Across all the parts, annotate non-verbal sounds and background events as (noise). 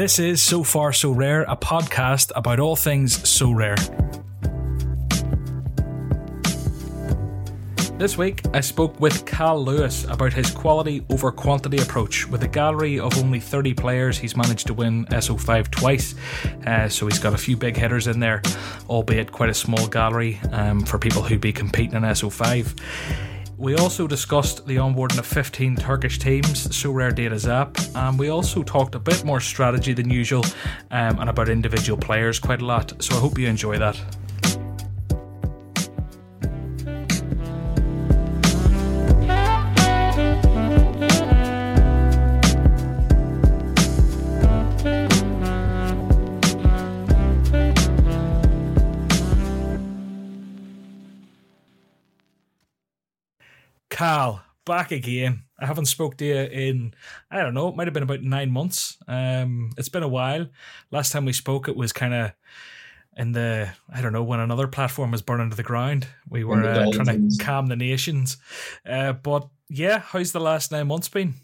This is So Far So Rare, a podcast about all things Sorare. This week, I spoke with Cal Lewis about his quality over quantity approach. With a gallery of only 30 players, he's managed to win SO5 twice, uh, so he's got a few big hitters in there, albeit quite a small gallery um, for people who'd be competing in SO5. We also discussed the onboarding of 15 Turkish teams, Sorare Data's app, and we also talked a bit more strategy than usual um, and about individual players quite a lot. So I hope you enjoy that. Cal, back again. I haven't spoke to you in I don't know, it might have been about nine months. Um, it's been a while. Last time we spoke, it was kind of in the I don't know when another platform was burning to the ground. We were uh, trying to calm the nations. Uh, but yeah, how's the last nine months been?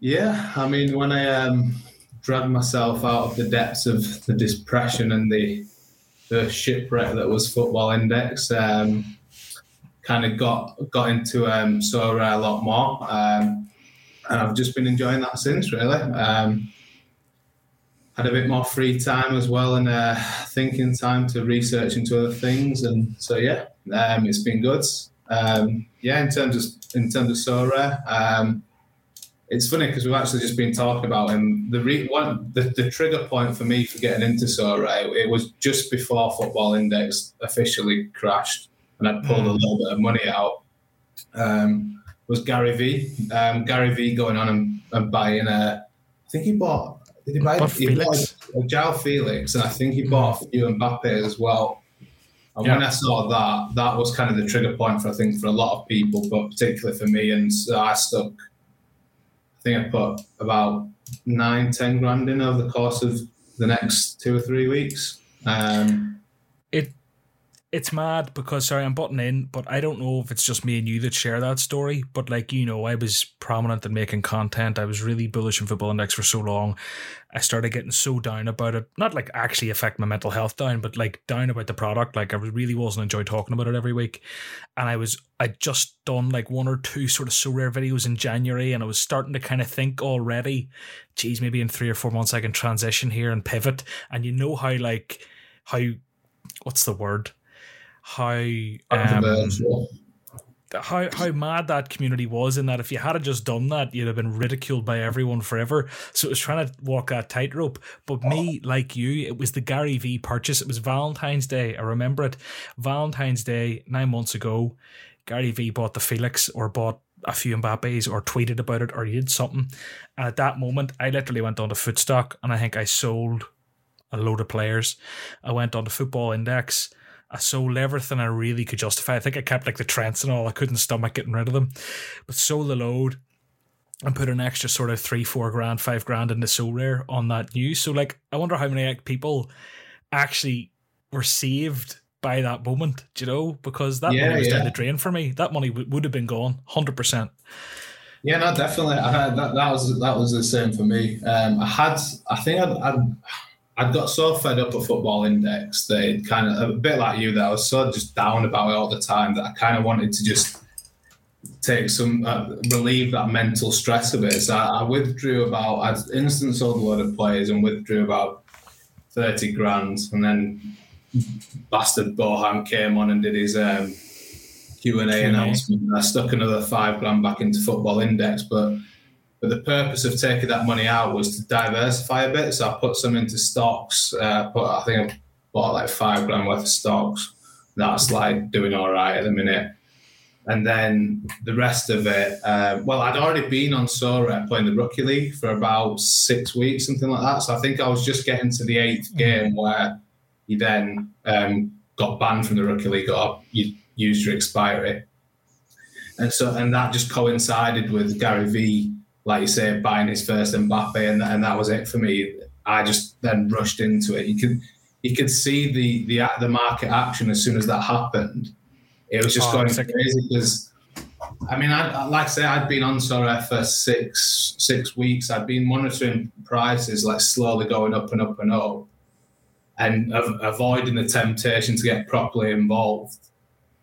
Yeah, I mean, when I um, dragged myself out of the depths of the depression and the the shipwreck that was Football Index. Um, kind of got got into um, Sorare a lot more, um, and I've just been enjoying that since. Really, um, had a bit more free time as well, and uh, thinking time to research into other things, and so yeah, um, it's been good. Um, yeah, in terms of in terms of Sorare. Um, it's funny because we've actually just been talking about him. The re- one, the, the trigger point for me for getting into Sorare, it was just before Football Index officially crashed and I pulled mm. a little bit of money out um, was Gary V. Um, Gary V going on and, and, buying a. I think he bought. Did he buy? He Felix. bought a, João Felix, and I think he bought a few Mbappe as well. And yeah. when I saw that, that was kind of the trigger point for I think for a lot of people, but particularly for me. And so I stuck. I think I put about nine, ten grand in over the course of the next two or three weeks. Um, it's mad because sorry, I'm butting in, but I don't know if it's just me and you that share that story. But like you know, I was prominent in making content. I was really bullish in Football Index for so long. I started getting so down about it. Not like actually affect my mental health down, but like down about the product. Like I really wasn't enjoy talking about it every week. And I was I just done like one or two sort of Sorare videos in January, and I was starting to kind of think already, geez, maybe in three or four months I can transition here and pivot. And you know how like how what's the word? How um, how how mad that community was in that if you had just done that, you'd have been ridiculed by everyone forever. So it was trying to walk that tightrope. But me, like you, it was the Gary V purchase. It was Valentine's Day. I remember it. Valentine's Day nine months ago. Gary V bought the Felix or bought a few Mbappes or tweeted about it or he did something. And at that moment, I literally went on to Footstock and I think I sold a load of players. I went on to Football Index I sold everything I really could justify. I think I kept like the Trents and all. I couldn't stomach getting rid of them, but sold the load and put an extra sort of three, four grand, five grand into Sorare on that news. So like, I wonder how many like, people actually were saved by that moment. Do you know? Because that yeah, money was yeah. down the drain for me. That money w- would have been gone, hundred percent. Yeah, no, definitely. I had that. That was that was the same for me. Um, I had. I think I'd, I'd I got so fed up at Football Index that it kind of a bit like you that I was so just down about it all the time that I kind of wanted to just take some uh, relieve that mental stress of it. So I, I withdrew about I instant sold a lot of players and withdrew about thirty grand, and then bastard Bohan came on and did his um, Q and A announcement. I stuck another five grand back into Football Index, but but the purpose of taking that money out was to diversify a bit. So I put some into stocks. Uh, put, I think I bought like five grand worth of stocks. That's like doing all right at the minute. And then the rest of it, uh, well, I'd already been on Sorare playing the Rookie League for about six weeks, something like that. So I think I was just getting to the eighth mm. game where you then um, got banned from the Rookie League or you used your expiry. And so, and that just coincided with Gary V like you say, buying his first Mbappe, and, and that was it for me. I just then rushed into it. You could you could see the the the market action as soon as that happened. It was just oh, going crazy because I mean, I, like I say, I'd been on Sorare for six six weeks. I'd been monitoring prices like slowly going up and up and up, and av- avoiding the temptation to get properly involved.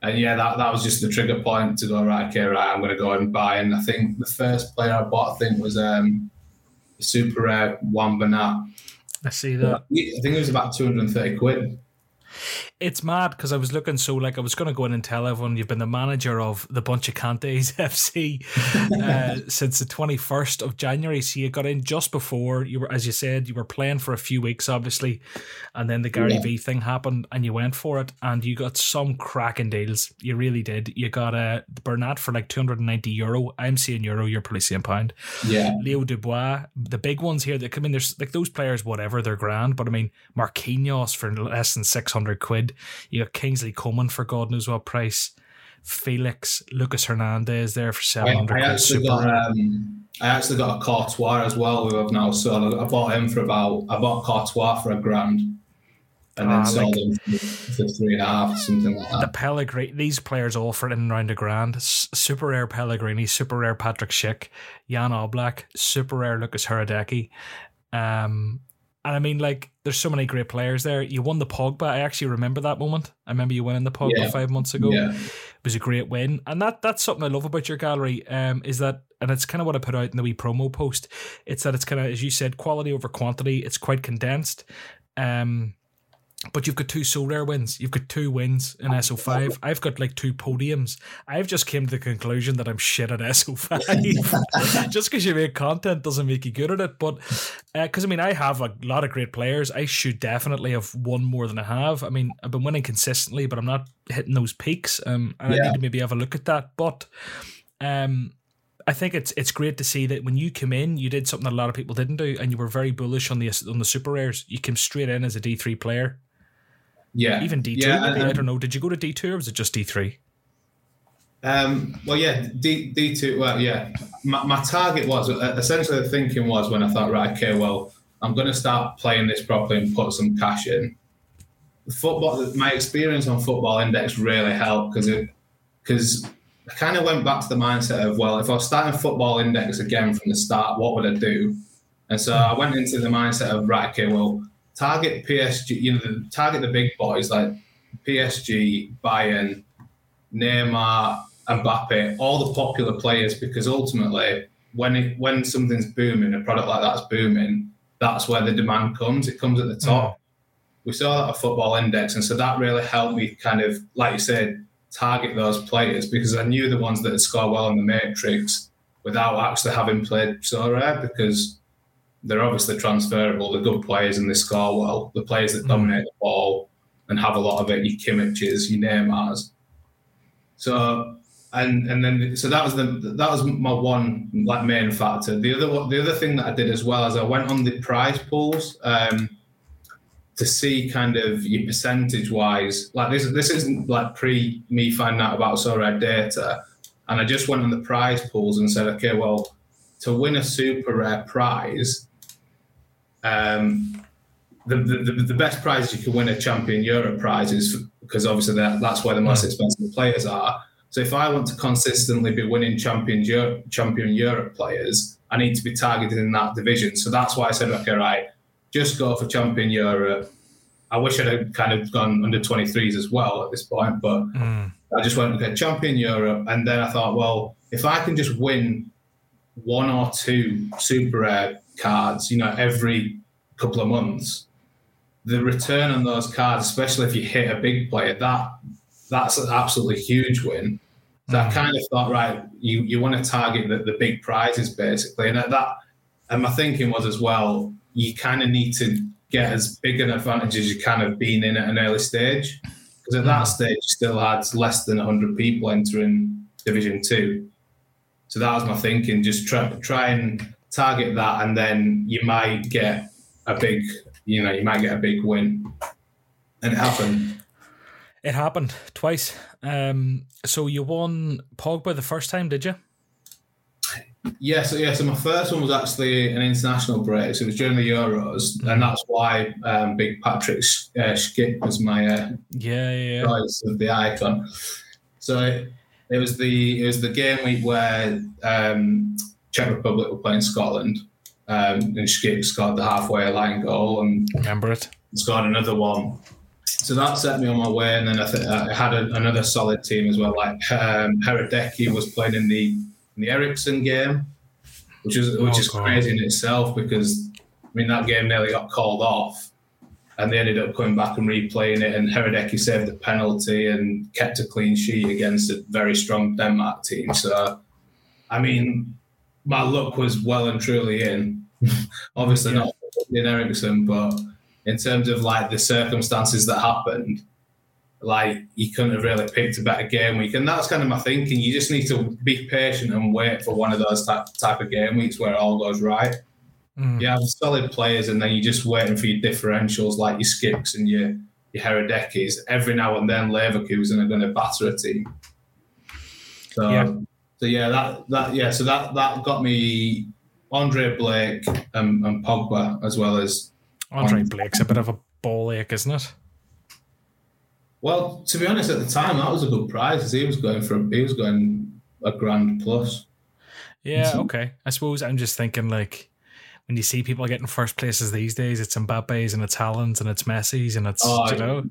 And yeah, that, that was just the trigger point to go right. Okay, right, I'm going to go and buy. And I think the first player I bought, I think, was um, super rare Juan Bernat. I see that. I think it was about 230 quid it's mad because I was looking so like I was going to go in and tell everyone you've been the manager of the bunch of Cantes (laughs) FC uh, (laughs) since the 21st of January. So you got in just before you were, as you said, you were playing for a few weeks, obviously, and then the Gary yeah. V thing happened and you went for it and you got some cracking deals. You really did. You got a uh, Bernat for like 290 euro. I'm seeing euro, you're probably saying pound. Yeah. Leo Dubois, the big ones here that come in, there's like those players, whatever, they're grand, but I mean, Marquinhos for less than 600 quid. You got Kingsley Coman for God knows what price. Felix, Lucas Hernandez there for seven hundred. I, I, actually got um, I actually got a Courtois as well. Who I've now sold. I bought him for about I bought Courtois for a grand, and then ah, sold like, him for, three and a half, something like that. The Pellegrini, these players all for in and around a grand. Super rare Pellegrini, super rare Patrick Schick, Jan Oblak, super rare Lucas Hradecky. Um, and I mean, like, there's so many great players there. You won the Pogba. I actually remember that moment. I remember you winning the Pogba yeah. five months ago. Yeah. It was a great win, and that that's something I love about your gallery. Um, is that, and it's kind of what I put out in the wee promo post. It's that it's kind of, as you said, quality over quantity. It's quite condensed. Um, but you've got two Sorare wins. You've got two wins in SO5. I've got like two podiums. I've just came to the conclusion that I'm shit at SO5. (laughs) (laughs) just because you make content doesn't make you good at it. But because uh, I mean, I have a lot of great players. I should definitely have won more than I have. I mean, I've been winning consistently, but I'm not hitting those peaks. Um, and yeah. I need to maybe have a look at that. But um, I think it's it's great to see that when you came in, you did something that a lot of people didn't do, and you were very bullish on the on the super rares. You came straight in as a D three player. Yeah. Even D2, yeah, maybe, I don't know. Did you go to D2 or was it just D3? Um, well, yeah, D, D2, well, yeah. My, my target was uh, essentially the thinking was when I thought, right, okay, well, I'm going to start playing this properly and put some cash in. Football, my experience on Football Index really helped because it, because I kind of went back to the mindset of, well, if I was starting Football Index again from the start, what would I do? And so I went into the mindset of, right, okay, well, target PSG, you know, the, target the big boys like PSG, Bayern, Neymar, Mbappe, all the popular players, because ultimately, when it, when something's booming, a product like that's booming, that's where the demand comes. It comes at the top. Mm. We saw that at Football Index, and so that really helped me kind of, like you said, target those players because I knew the ones that had scored well in the Matrix without actually having played Sorare because they're obviously transferable. They're good players and they score well. The players that mm. dominate the ball and have a lot of it, your Kimmiches, your Neymars. So and and then so that was the that was my one like main factor. The other the other thing that I did as well is I went on the prize pools um, to see kind of your percentage wise. Like this this isn't like pre me finding out about Sorare data, and I just went on the prize pools and said, okay, well, to win a super rare prize, um, the, the, the best prize you can win a champion Europe prize is because obviously that, that's where the most expensive players are. So if I want to consistently be winning champion Europe, champion Europe players, I need to be targeted in that division. So that's why I said, okay, right, just go for champion Europe. I wish I'd have kind of gone under 23s as well at this point, but mm. I just went, okay, champion Europe. And then I thought, well, if I can just win one or two super rare cards, you know, every couple of months, the return on those cards, especially if you hit a big player, that that's an absolutely huge win. So mm. I kind of thought, right, you, you want to target the, the big prizes basically. And that and my thinking was as well, you kind of need to get as big an advantage as you can of being in at an early stage. Because at that mm. stage, you still had less than 100 people entering Division 2. So that was my thinking. Just try try and target that, and then you might get a big, you know, you might get a big win. And it happened. It happened twice. Um, so you won Pogba the first time, did you? Yeah, so yeah, so my first one was actually an international break. So it was during the Euros, and that's why um, Big Patrick uh, Schick was my uh, yeah, yeah, choice of the icon. So It was the it was the game week where um, Czech Republic were playing Scotland, um, and Skipp scored the halfway line goal and Remember it? scored another one. So that set me on my way, and then I, th- I had a, another solid team as well. Like um, Hradecky was playing in the in the Eriksen game, which is which Oh, is God. crazy in itself because I mean that game nearly got called off, and they ended up coming back and replaying it. And Hradecky saved the penalty and kept a clean sheet against a very strong Denmark team. So, I mean, my luck was well and truly in. (laughs) Obviously Yeah. not in Eriksen, but in terms of like the circumstances that happened, like you couldn't have really picked a better game week. And that's kind of my thinking. You just need to be patient and wait for one of those type, type of game weeks where it all goes right. Mm. You have solid players, and then you're just waiting for your differentials like your skips and your your Hradeckys. Every now and then, Leverkusen are going to batter a team. So, Yeah. So yeah, that that yeah, so that that got me Andre Blake and, and Pogba as well as Andre Blake's a bit of a ball ache, isn't it? Well, to be honest, at the time that was a good prize. 'cause He was going for he was going a grand plus. Yeah, Mhm. okay. I suppose I'm just thinking like when you see people getting first places these days, it's Mbappe's and it's Haaland's and it's Messi's and it's Oh, you know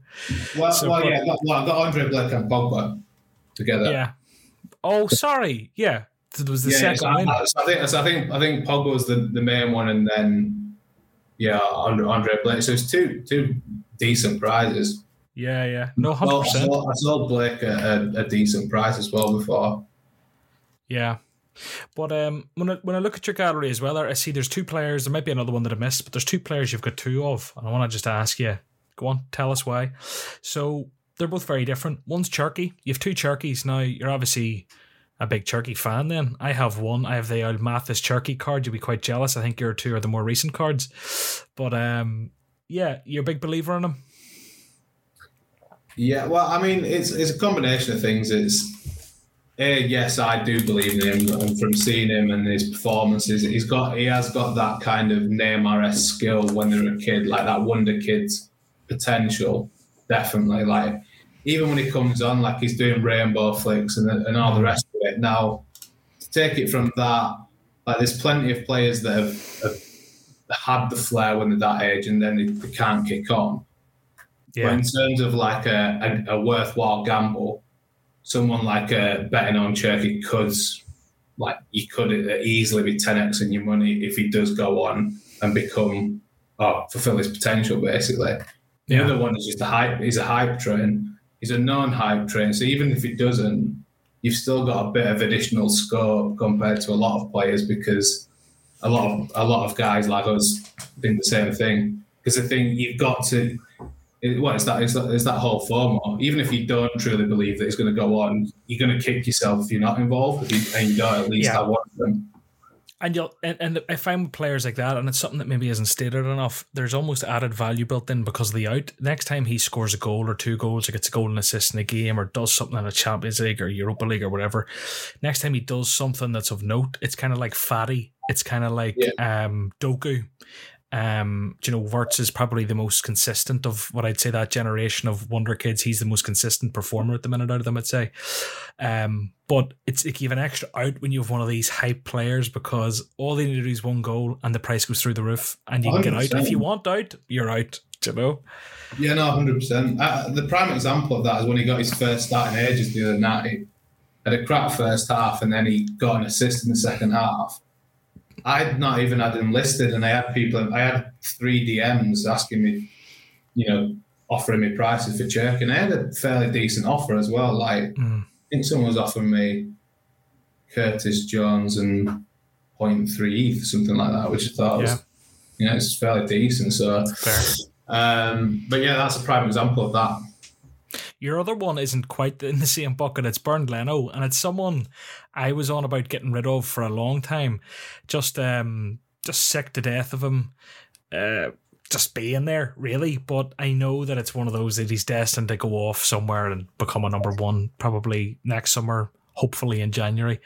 Well, So, well, yeah, I got, well, I got Andre Blake and Pogba together. yeah. Oh, sorry. Yeah, it was the yeah, second so I, so I think so I think I think Pogba was the, the main one, and then yeah, Andre, Andre Blake. So it's two two decent prizes. Yeah, yeah. No, hundred Well, I, percent. saw, I saw Blake at a, a decent price as well before. Yeah. But um, when I, when I look at your gallery as well, I see there's two players. There might be another one that I missed, but there's two players you've got two of, and I want to just ask you. Go on, tell us why. So they're both very different. One's Cherki. You have two Cherkis now. You're obviously a big Cherki fan. Then I have one. I have the old Mathis Cherki card. You'll be quite jealous. I think your two are the more recent cards. But um, yeah, you're a big believer in them. Yeah, well, I mean, it's it's a combination of things. It's a yes, I do believe in him, and from seeing him and his performances, he's got he has got that kind of Neymar skill when they're a kid, like that wonder kid's potential. Definitely, like even when he comes on, like he's doing rainbow flicks and and all the rest of it. Now, to take it from that, like there's plenty of players that have, have had the flair when they're that age, and then they, they can't kick on. But in terms of like a, a, a worthwhile gamble, someone like uh, betting on Cherki could, like, you could easily be 10x in your money if he does go on and become, oh, fulfill his potential, basically. The Yeah. other one is just a hype. He's a hype train. He's a non-hype train. So even if it doesn't, you've still got a bit of additional scope compared to a lot of players because a lot of a lot of guys like us think the same thing. Because the thing you've got to, it, well, it's that it's that, it's that whole FOMO. Even if you don't truly believe that it's going to go on, you're going to kick yourself if you're not involved if you, and you don't at least Yeah. have one of them. And you'll and, and I find with players like that, and it's something that maybe isn't stated enough. There's almost added value built in because of the out. Next time he scores a goal or two goals, or gets a goal and assist in a game, or does something in a Champions League or Europa League or whatever. Next time he does something that's of note, it's kind of like Fati. It's kind of like um, Doku. Um, you know, Wirtz is probably the most consistent of what I'd say that generation of wonder kids. He's the most consistent performer at the minute out of them, I'd say. Um, but it's like you have an extra out when you have one of these hype players because all they need to do is one goal and the price goes through the roof and you can get out. If you want out, you're out. You know? Yeah, no, hundred percent. Uh, the prime example of that is when he got his first start in ages the other night. He had a crap first half, and then he got an assist in the second half. I'd not even had him listed, and I had people. I had three DMs asking me, you know, offering me prices for Chirk, and I had a fairly decent offer as well. Like Mm. I think someone was offering me Curtis Jones and point three ETH, something like that, which I thought Yeah. was, you know, it's fairly decent. So. Um, but yeah, that's a prime example of that. Your other one isn't quite in the same bucket. It's Bernd Leno, and it's someone I was on about getting rid of for a long time. Just, um, just sick to death of him. Uh, just being there, really. But I know that it's one of those that he's destined to go off somewhere and become a number one, probably next summer, hopefully in January.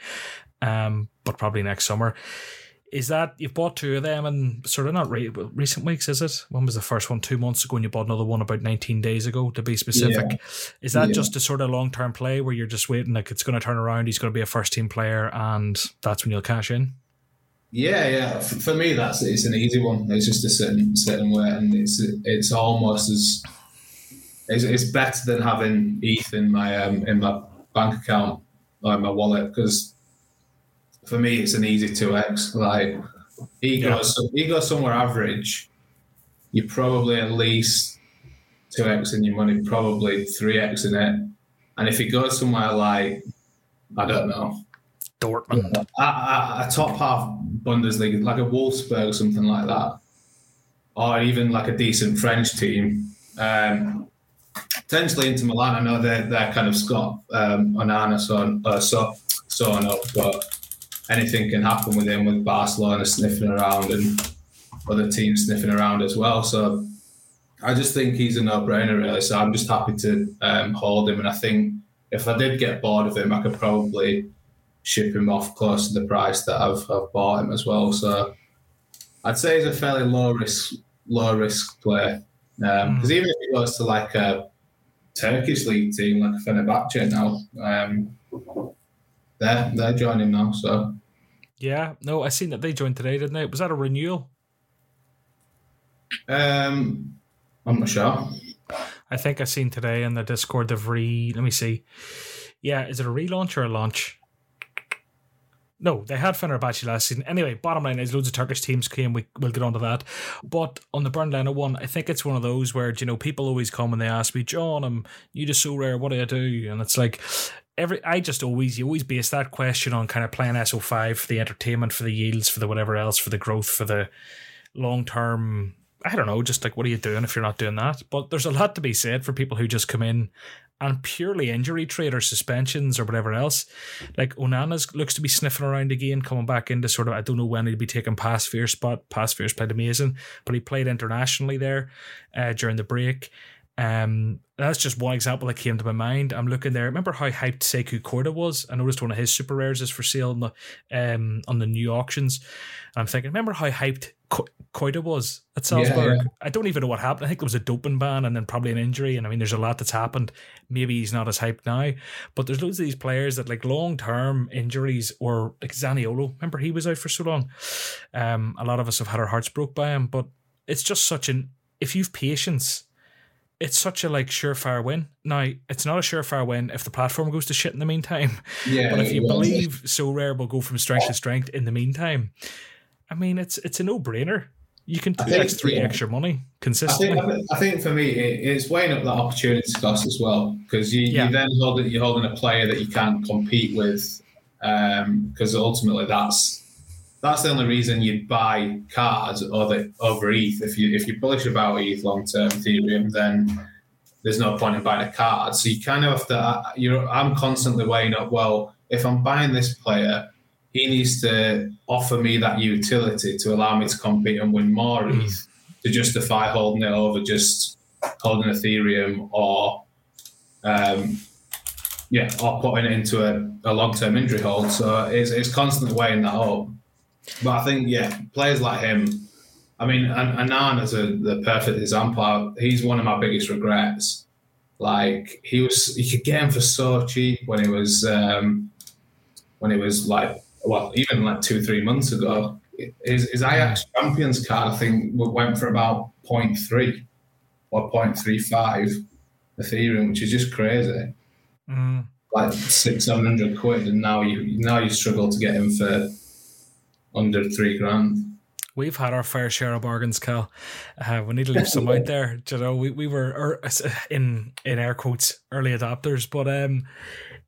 Um, but probably next summer. Is that you've bought two of them and sort of not re- recent weeks? Is it? When was the first one? Two months ago, and you bought another one about nineteen days ago. To be specific, yeah. is that yeah. just a sort of long term play where you're just waiting like it's going to turn around? He's going to be a first team player, and that's when you'll cash in. Yeah, yeah. For me, that's it's an easy one. It's just a certain certain way, and it's it's almost as it's, it's better than having ETH in my um, in my bank account or in my wallet because for me it's an easy two x. Like he goes yeah. he goes somewhere average, you're probably at least two x in your money, probably three x in it, and if he goes somewhere like I don't know Dortmund. A, a, a, top half Bundesliga, like a Wolfsburg, something like that, or even like a decent French team. Um, potentially into Milan. I know they're they're kind of Scott um, Onana so uh, so so up, but anything can happen with him with Barcelona sniffing around and other teams sniffing around as well. So I just think he's a no-brainer really. So I'm just happy to um, hold him, and I think if I did get bored of him, I could probably ship him off close to the price that I've, I've bought him as well. So I'd say he's a fairly low risk low risk player because um, mm. even if he goes to like a Turkish league team like Fenerbahce now, um, they're they're joining now. So yeah, no, I seen that they joined today, didn't they? Was that a renewal? Um, I'm not sure. I think I seen today in the Discord they've re. Let me see. Yeah, is it a relaunch or a launch? No, they had Fenerbahce last season. Anyway, bottom line is loads of Turkish teams came. We, we'll get onto that. But on the Bernd Leno one, I think it's one of those where, you know, people always come and they ask me, John, I'm you just Sorare. What do I do? And it's like, every I just always, you always base that question on kind of playing SO5 for the entertainment, for the yields, for the whatever else, for the growth, for the long term I don't know, just like what are you doing if you're not doing that? But there's a lot to be said for people who just come in and purely injury trade or suspensions or whatever else. Like Onana's looks to be sniffing around again, coming back into sort of I don't know when he'd be taking Pasveer spot. Pasveer's played amazing, but he played internationally there uh, during the break. Um, that's just one example that came to my mind. I'm looking there. Remember how hyped Sekou Koita was? I noticed one of his super rares is for sale on the um on the new auctions. And I'm thinking, remember how hyped Koita was at Salzburg? Yeah, yeah. I don't even know what happened. I think there was a doping ban and then probably an injury. And I mean, there's a lot that's happened. Maybe he's not as hyped now, but there's loads of these players that like long term injuries or like Zaniolo. Remember he was out for so long. Um, a lot of us have had our hearts broke by him, but it's just such an if you've patience it's such a like surefire win. Now, it's not a surefire win if the platform goes to shit in the meantime. (laughs) Yeah, but if you believe Sorare will go from strength to strength in the meantime, I mean, it's it's a no brainer. You can two x three extra money consistently. I think, I think for me, it, it's weighing up that opportunity cost as well because you, yeah. you then hold it, you're holding a player that you can't compete with because um, ultimately that's that's the only reason you'd buy cards over, over ETH. If you if you're bullish about ETH long term Ethereum, then there's no point in buying a card. So you kind of have to. You I'm constantly weighing up. Well, if I'm buying this player, he needs to offer me that utility to allow me to compete and win more. ETH to justify holding it over just holding Ethereum or. Um, yeah, or putting it into a, a long term injury hold. So it's, it's constantly weighing that up. But I think, yeah, players like him. I mean, Anan is a, the perfect example. He's one of my biggest regrets. Like he was, you could get him for so cheap when it was, um, when he was like, well, even like two, three months ago. His, his Ajax Champions card, I think, went for about 0.3 or 0.35 Ethereum, which is just crazy. Mm. Like six, seven hundred quid, and now you now you struggle to get him for under three grand. We've had our fair share of bargains, Cal. Uh, we need to leave some out (laughs) there. You know, we, we were er, in in air quotes early adopters, but um,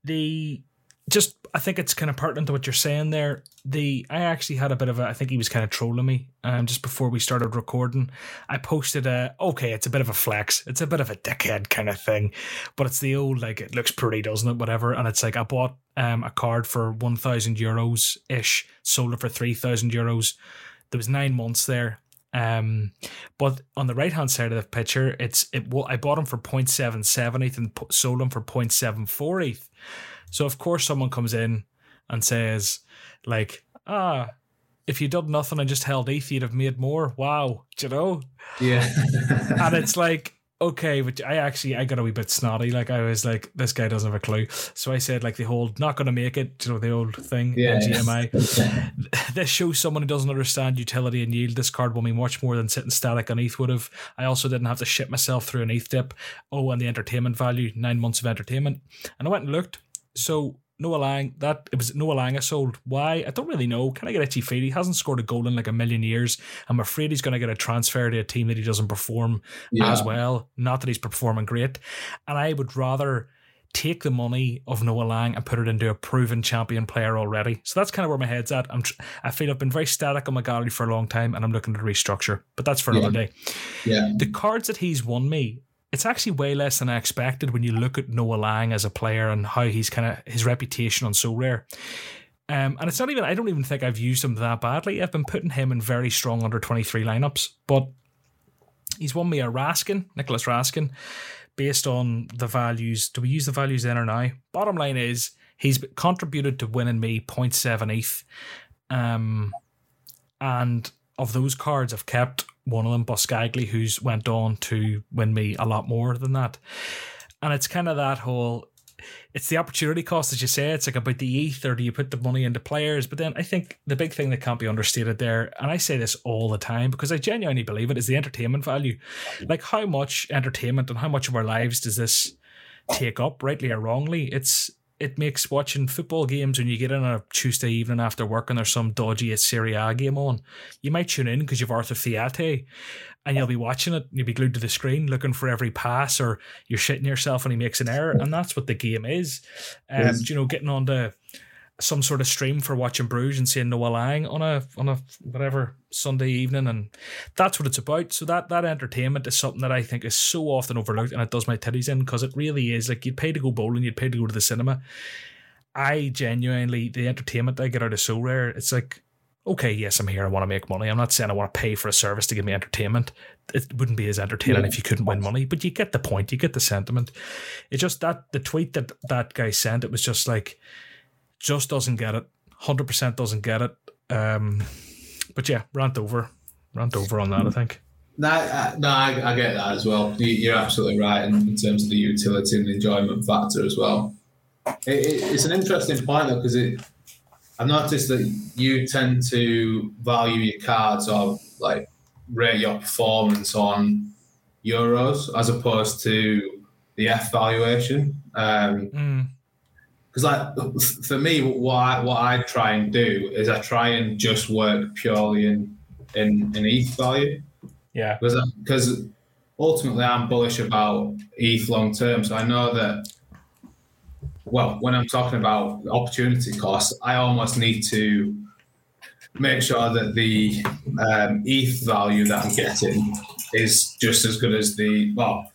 the just I think it's kind of pertinent to what you're saying there. The I actually had a bit of a I think he was kind of trolling me um just before we started recording. I posted a okay, it's a bit of a flex. It's a bit of a dickhead kind of thing. But it's the old like it looks pretty, doesn't it? Whatever. And it's like I bought um a card for one thousand euros ish, sold it for three thousand euros. There was nine months there. Um, but on the right hand side of the picture, it's it. Well, I bought them for 0.77 ETH and sold them for 0.74 ETH. So of course someone comes in and says, like, ah, if you did nothing and just held ETH, you'd have made more. Wow, Do you know? Yeah. (laughs) and it's (laughs) like okay, but I actually I got a wee bit snotty. Like I was like, this guy doesn't have a clue. So I said like the whole not gonna make it, you know, the old thing Yeah. GMI. (laughs) this shows someone who doesn't understand utility and yield. This card will mean much more than sitting static on ETH would have. I also didn't have to ship myself through an ETH dip. Oh, and the entertainment value, nine months of entertainment. And I went and looked. So Noah Lang, that it was Noah Lang I sold. Why? I don't really know. Can I get itchy feet? He hasn't scored a goal in like a million years. I'm afraid he's going to get a transfer to a team that he doesn't perform yeah. as well. Not that he's performing great. And I would rather take the money of Noah Lang and put it into a proven champion player already. So that's kind of where my head's at. I'm tr- I feel I've been very static on my gallery for a long time and I'm looking to restructure. But that's for another day. Yeah. The cards that he's won me, it's actually way less than I expected when you look at Noah Lang as a player and how he's kind of his reputation on Sorare. Um, and it's not even, I don't even think I've used him that badly. I've been putting him in very strong under 23 lineups, but he's won me a Raskin, Nicholas Raskin, based on the values. Do we use the values then or now? Bottom line is he's contributed to winning me 0.7 ETH. Um, and of those cards, I've kept one of them, Boscagli, who's went on to win me a lot more than that. And it's kind of that whole it's the opportunity cost, as you say. It's like about the ETH, or do you put the money into players? But then I think the big thing that can't be understated there, and I say this all the time because I genuinely believe it, is the entertainment value. Like how much entertainment and how much of our lives does this take up, rightly or wrongly? It's it makes watching football games when you get in on a Tuesday evening after work and there's some dodgy Serie A game on. You might tune in because you've Arthur Theate and you'll be watching it. and You'll be glued to the screen looking for every pass or you're shitting yourself when he makes an error. And that's what the game is. Um, Yes. You know, getting on onto some sort of stream for watching Bruges and seeing Noah Lang on a on a whatever Sunday evening and that's what it's about. So that that entertainment is something that I think is so often overlooked and it does my titties in because it really is like you'd pay to go bowling, you'd pay to go to the cinema. I genuinely the entertainment I get out of Sorare, it's like okay, yes, I'm here. I want to make money. I'm not saying I want to pay for a service to give me entertainment. It wouldn't be as entertaining Yeah. if you couldn't win money, but you get the point. You get the sentiment. It's just that the tweet that that guy sent, it was just like, just doesn't get it. Hundred percent doesn't get it. Um, but yeah, rant over, rant over on that. I think. No, I, no, I, I get that as well. You, you're absolutely right in, in terms of the utility and the enjoyment factor as well. It, it, it's an interesting point though because it. I've noticed that you tend to value your cards or like rate your performance on euros as opposed to the F valuation. Um, Mm, because like for me what I, what I try and do is I try and just work purely in in, in ETH value yeah. because because ultimately I'm bullish about ETH long term so I know that well when I'm talking about opportunity cost I almost need to make sure that the um, ETH value that I'm getting is just as good as the well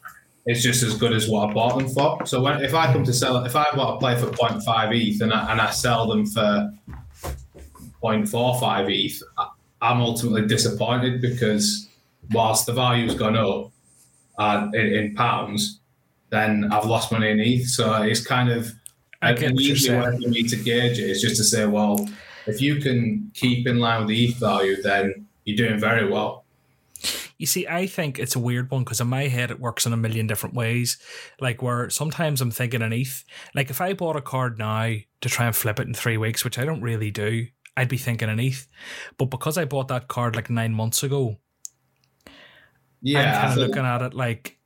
it's just as good as what I bought them for. So when if I come to sell, if I bought a play for 0.5 ETH and I, and I sell them for 0.45 ETH, I- I'm ultimately disappointed because whilst the value's gone up uh, in, in pounds, then I've lost money in ETH. So it's kind of I an easy way for me to gauge it. it is just to say, well, if you can keep in line with the ETH value, then you're doing very well. You see, I think it's a weird one because in my head it works in a million different ways. Like where sometimes I'm thinking an ETH. Like if I bought a card now to try and flip it in three weeks, which I don't really do, I'd be thinking an ETH. But because I bought that card like nine months ago, Yeah, I'm kind of think- looking at it like,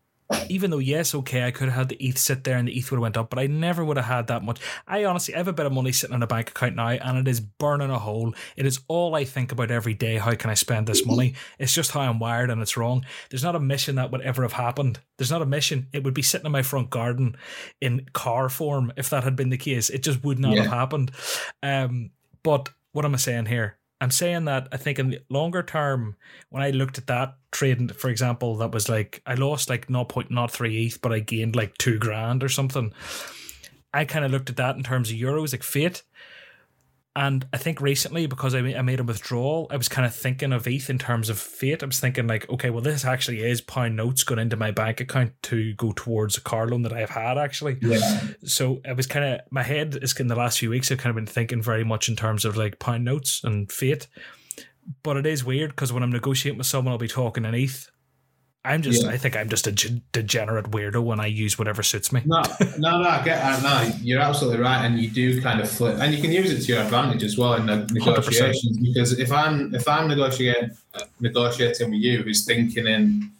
even though yes, okay, I could have had the ETH sit there and the ETH would have went up, but I never would have had that much. I honestly I have a bit of money sitting in a bank account now, and it is burning a hole. It is all I think about every day. How can I spend this money? It's just how I'm wired, and it's wrong. There's not a mission that would ever have happened. There's not a mission. It would be sitting in my front garden in car form if that had been the case. It just would not Yeah. have happened. Um, but what am I saying here? I'm saying that I think in the longer term, when I looked at that trade, for example, that was like I lost like 0.03 ETH, but I gained like two grand or something. I kind of looked at that in terms of euros, like fiat. And I think recently, because I I made a withdrawal, I was kind of thinking of ETH in terms of fiat. I was thinking like, okay, well, this actually is pound notes going into my bank account to go towards a car loan that I've had actually yeah. so it was kind of my head is in the last few weeks I've kind of been thinking very much in terms of like pound notes and fiat. But it is weird because when I'm negotiating with someone, I'll be talking in ETH. I'm just, Yeah. I think I'm just a degenerate weirdo when I use whatever suits me. No, (laughs) no, no. I get, uh, no, you're absolutely right, and you do kind of flip, and you can use it to your advantage as well in the negotiations. Because if I'm if I'm negotiating negotiating with you, who's thinking in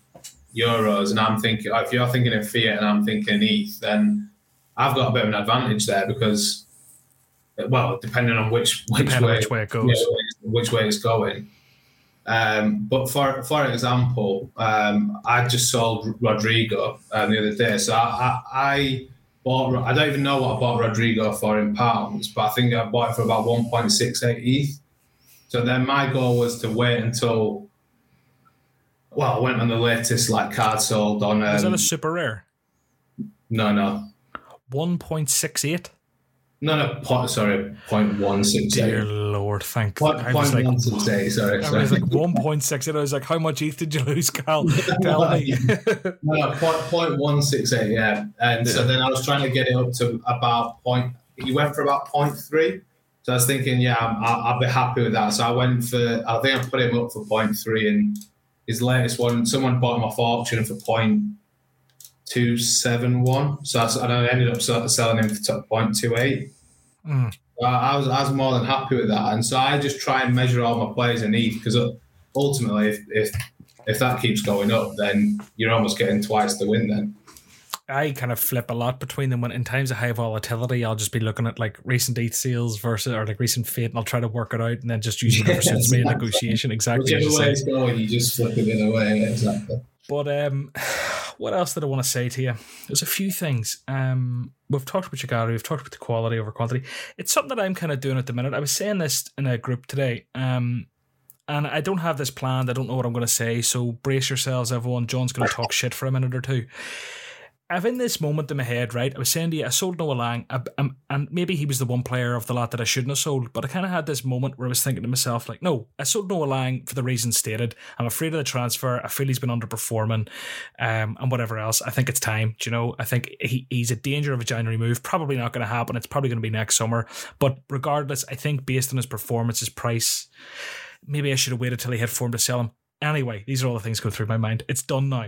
euros, and I'm thinking, if you're thinking in fiat and I'm thinking in ETH, then I've got a bit of an advantage there because, well, depending on which which Depending on way which way it goes. yeah, which way it's going. Um, but for for example, um, I just sold Rodrigo uh, the other day. So I, I, I bought. I don't even know what I bought Rodrigo for in pounds, but I think I bought it for about one point six eight ETH. So then my goal was to wait until. Well, I went on the latest like card sold on. Is that Um, a super rare? no, no, 1.68? No, no. Point, sorry, point one six Dear. Lord, thank Point, I was point like, one six eight. Sorry, I sorry. was like 1.68. I was like, how much ETH did you lose, Cal? (laughs) Tell me. (laughs) No, no, point, point one six eight, yeah. And so then I was trying to get it up to about point. You went for about point three. So I was thinking, yeah, I'm, I'll, I'll be happy with that. So I went for. I think I put him up for point three, and his latest one, someone bought him off auction for point two seven one. So I, and I ended up selling him for top point two eight. Mm. Uh, I was I was more than happy with that, and so I just try and measure all my players in ETH because ultimately, if, if if that keeps going up, then you're almost getting twice the win. Then I kind of flip a lot between them when in times of high volatility, I'll just be looking at like recent ETH sales versus or like recent fiat and I'll try to work it out and then just use (laughs) whatever Yes, suits me in negotiation. Exactly. whichever you way it's going, you just flip it in a way. Exactly. But um, (sighs) what else did I want to say to you? There's a few things. Um, we've talked about gallery, we've talked about the quality over quantity. It's something that I'm kind of doing at the minute. I was saying this in a group today. Um, and I don't have this planned. I don't know what I'm going to say. So brace yourselves, everyone. John's going to talk shit for a minute or two. I've in this moment in my head, right? I was saying to you, I sold Noah Lang, I, and maybe he was the one player of the lot that I shouldn't have sold. But I kind of had this moment where I was thinking to myself, like, no, I sold Noah Lang for the reasons stated. I'm afraid of the transfer. I feel he's been underperforming, um, and whatever else. I think it's time. Do you know? I think he, he's a danger of a January move. Probably not going to happen. It's probably going to be next summer. But regardless, I think based on his performance, his price, maybe I should have waited till he had form to sell him. Anyway, these are all the things going through my mind. It's done now.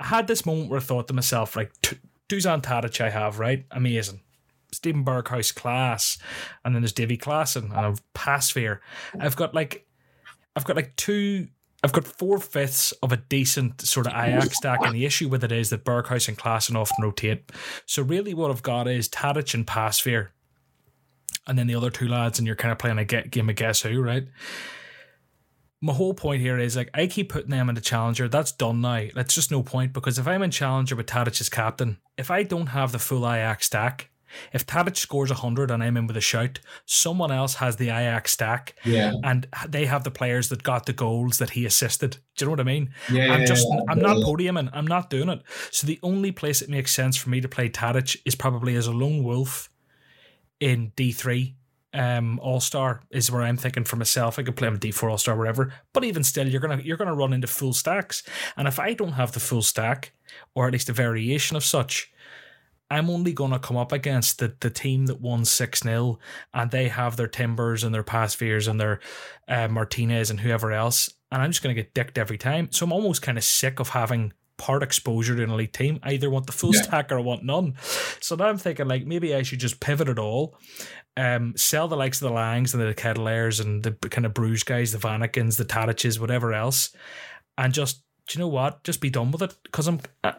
I had this moment where I thought to myself, like, T- Dusan Tadic I have, right? Amazing. Stephen Berghuis class. And then there's Davy Klaassen and I've Pasveer. I've got like I've got like two I've got four fifths of a decent sort of Ajax stack, and the issue with it is that Berghuis and Klaassen often rotate. So really what I've got is Tadic and Pasveer. And then the other two lads, and you're kind of playing a game of guess who, right? My whole point here is like I keep putting them in the challenger. That's done now. That's just no point because if I'm in challenger with Tadic as captain, if I don't have the full Ajax stack, if Tadic scores hundred and I'm in with a shout, someone else has the Ajax stack Yeah. and they have the players that got the goals that he assisted. Do you know what I mean? Yeah. I'm just yeah, I'm not podiuming. I'm not doing it. So the only place it makes sense for me to play Tadic is probably as a lone wolf in D three. Um, All Star is where I'm thinking for myself. I could play him D four All Star, whatever. But even still, you're gonna you're gonna run into full stacks. And if I don't have the full stack, or at least a variation of such, I'm only gonna come up against the the team that won six 0 and they have their Timbers and their Pasveers and their uh, Martinez and whoever else, and I'm just gonna get dicked every time. So I'm almost kind of sick of having part exposure in an elite team. I either want the full Yeah. stack or I want none. So now I'm thinking like maybe I should just pivot it all, um, sell the likes of the Langs and the Ketelaeres and the kind of Bruges guys, the Vanakens, the Tadiches, whatever else, and just do you know what? Just be done with it because I'm. I,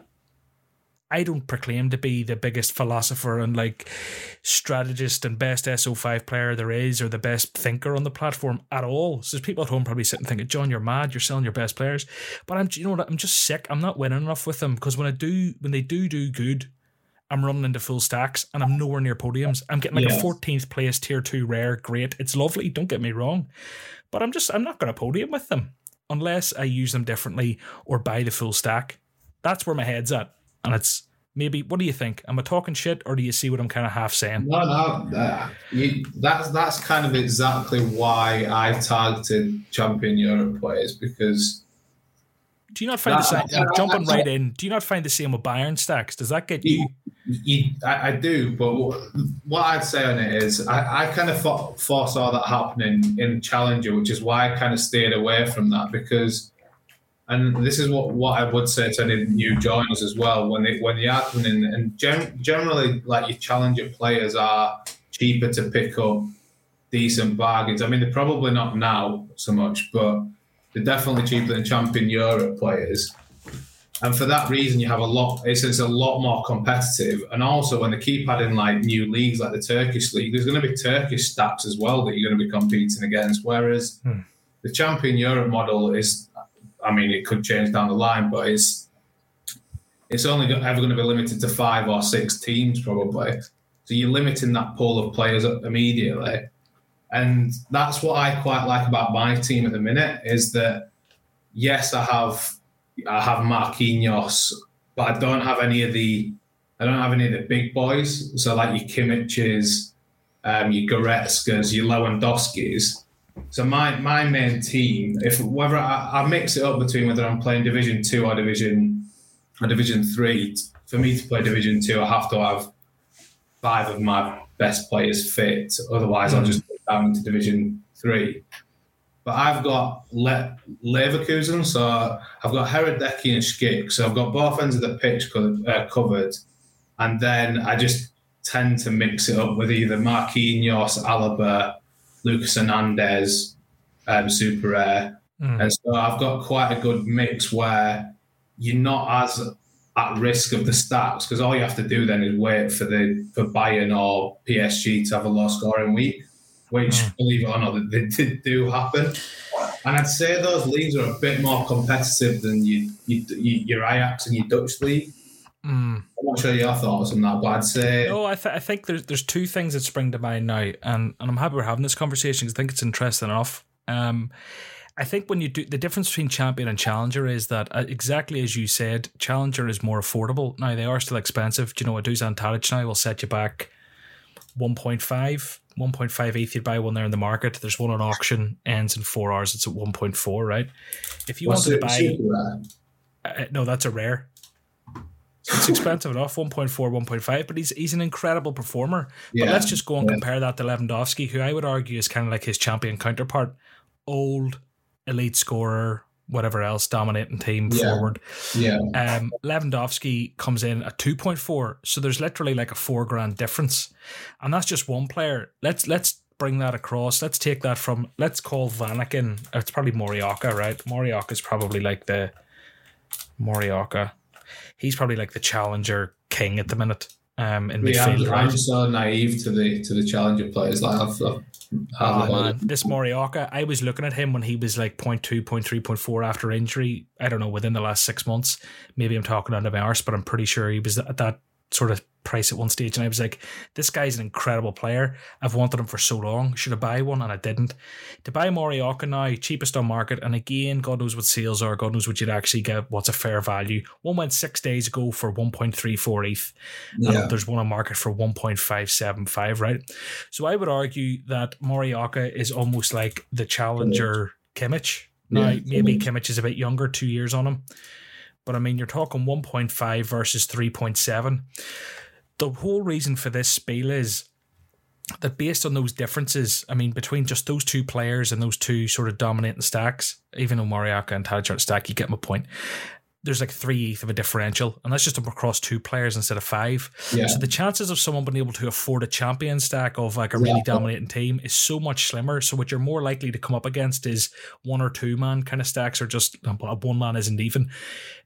I don't proclaim to be the biggest philosopher and like strategist and best SO5 player there is or the best thinker on the platform at all. So there's people at home probably sitting thinking, John, you're mad, you're selling your best players. But I'm you know what, I'm just sick. I'm not winning enough with them because when I do when they do do good, I'm running into full stacks and I'm nowhere near podiums. I'm getting like Yes. a 14th place tier two rare. Great. It's lovely. Don't get me wrong. But I'm just, I'm not going to podium with them unless I use them differently or buy the full stack. That's where my head's at. And it's maybe, what do you think? Am I talking shit or do you see what I'm kind of half saying? No, no, uh, you, that's that's kind of exactly why I've targeted champion Europe players because Do you not find that, the same? Jumping right in. Do you not find the same with Bayern stacks? Does that get you? you I, I, do, but what I'd say on it is, I, I kind of foresaw that happening in Challenger, which is why I kind of stayed away from that because and this is what, what I would say to any new joiners as well when they when they are coming in and gen, generally like your challenger players are cheaper to pick up decent bargains. I mean they're probably not now so much, but they're definitely cheaper than champion Europe players. And for that reason, you have a lot. It's, it's a lot more competitive, and also when they keep adding like new leagues, like the Turkish league, there's going to be Turkish stacks as well that you're going to be competing against. Whereas hmm. the champion Europe model is I mean, it could change down the line, but it's it's only ever going to be limited to five or six teams probably. So you're limiting that pool of players immediately, and that's what I quite like about my team at the minute is that yes, I have I have Marquinhos, but I don't have any of the I don't have any of the big boys. So like your Kimmiches, um, your Goretzkas, your Lewandowskis. So my my main team, if whether I, I, mix it up between whether I'm playing Division Two or Division or Division Three, for me to play Division Two, I have to have five of my best players fit. Otherwise, mm. I'll just go down to Division Three. But I've got Le- Leverkusen, so I've got Hradecky and Schick. So I've got both ends of the pitch co- uh, covered, and then I just tend to mix it up with either Marquinhos, Alaba Lucas Hernandez, um, super rare. Mm. And so I've got quite a good mix where you're not as at risk of the stats because all you have to do then is wait for the for Bayern or PSG to have a low scoring week, which mm. believe it or not, they, they do happen. And I'd say those leagues are a bit more competitive than you, you, you, your Ajax and your Dutch league. Mm. I'm not sure your thoughts on that, but I'd say. No, I, th- I think there's there's two things that spring to mind now, and, and I'm happy we're having this conversation because I think it's interesting enough. Um, I think when you do the difference between champion and challenger is that uh, exactly as you said, challenger is more affordable. Now they are still expensive. Do you know a Dusan Tadic now will set you back 1.5, 1.5 ETH. You buy one there in the market. There's one on auction, ends in four hours. It's at 1.4, right? If you What's wanted to buy, uh, no, that's a rare. It's expensive enough, 1.4, 1.5, but he's he's an incredible performer. Yeah. But let's just go and yeah. compare that to Lewandowski, who I would argue is kind of like his champion counterpart. Old, elite scorer, whatever else, dominating team yeah. forward. Yeah. Um, Lewandowski comes in at 2.4. So there's literally like a four grand difference. And that's just one player. Let's let's bring that across. Let's take that from let's call Vanaken. It's probably Morioka, right? Morioka is probably like the Morioka he's probably like the challenger king at the minute. Um, in yeah, midfield, I'm, right? I'm so naive to the to the challenger players. Like I've, I've oh, man. This Morioka, I was looking at him when he was like 0.2, 0.3, 0.4 after injury. I don't know, within the last six months. Maybe I'm talking under my arse, but I'm pretty sure he was at that sort of price at one stage, and I was like, "This guy's an incredible player. I've wanted him for so long. Should I buy one?" And I didn't. To buy Morioka now, cheapest on market, and again, God knows what sales are. God knows what you'd actually get. What's a fair value? One went six days ago for one point three four ETH. Yeah. there's one on market for one point five seven five. Right. So I would argue that Morioka is almost like the challenger Kimmich. Now yeah. maybe mm-hmm. Kimmich is a bit younger, two years on him. But I mean, you're talking 1.5 versus 3.7 the whole reason for this spiel is that based on those differences, I mean, between just those two players and those two sort of dominating stacks, even though Morioka and Tadic stack, you get my point there's like three of a differential, and that's just across two players instead of five. Yeah. So the chances of someone being able to afford a champion stack of like a really yeah. dominating team is so much slimmer. So what you're more likely to come up against is one or two man kind of stacks, or just one man isn't even.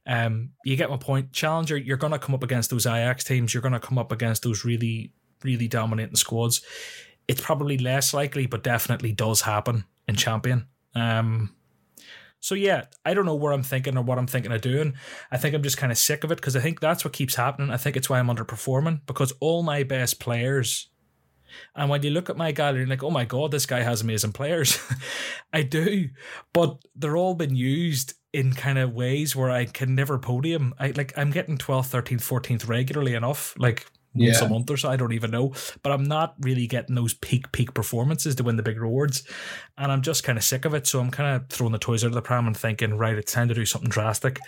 Um, you get my point. Challenger, you're gonna come up against those Ajax teams. You're gonna come up against those really, really dominating squads. It's probably less likely, but definitely does happen in champion. Um, so yeah, I don't know where I'm thinking or what I'm thinking of doing. I think I'm just kind of sick of it because I think that's what keeps happening. I think it's why I'm underperforming because all my best players. And when you look at my gallery, like, oh my god, this guy has amazing players. (laughs) I do, but they're all been used in kind of ways where I can never podium. I like I'm getting 12th, 13th, 14th regularly enough. Like once Yeah. a month or so. I don't even know. But I'm not really getting those peak peak performances to win the big rewards, and I'm just kind of sick of it. So I'm kind of throwing the toys out of the pram and thinking, right, it's time to do something drastic.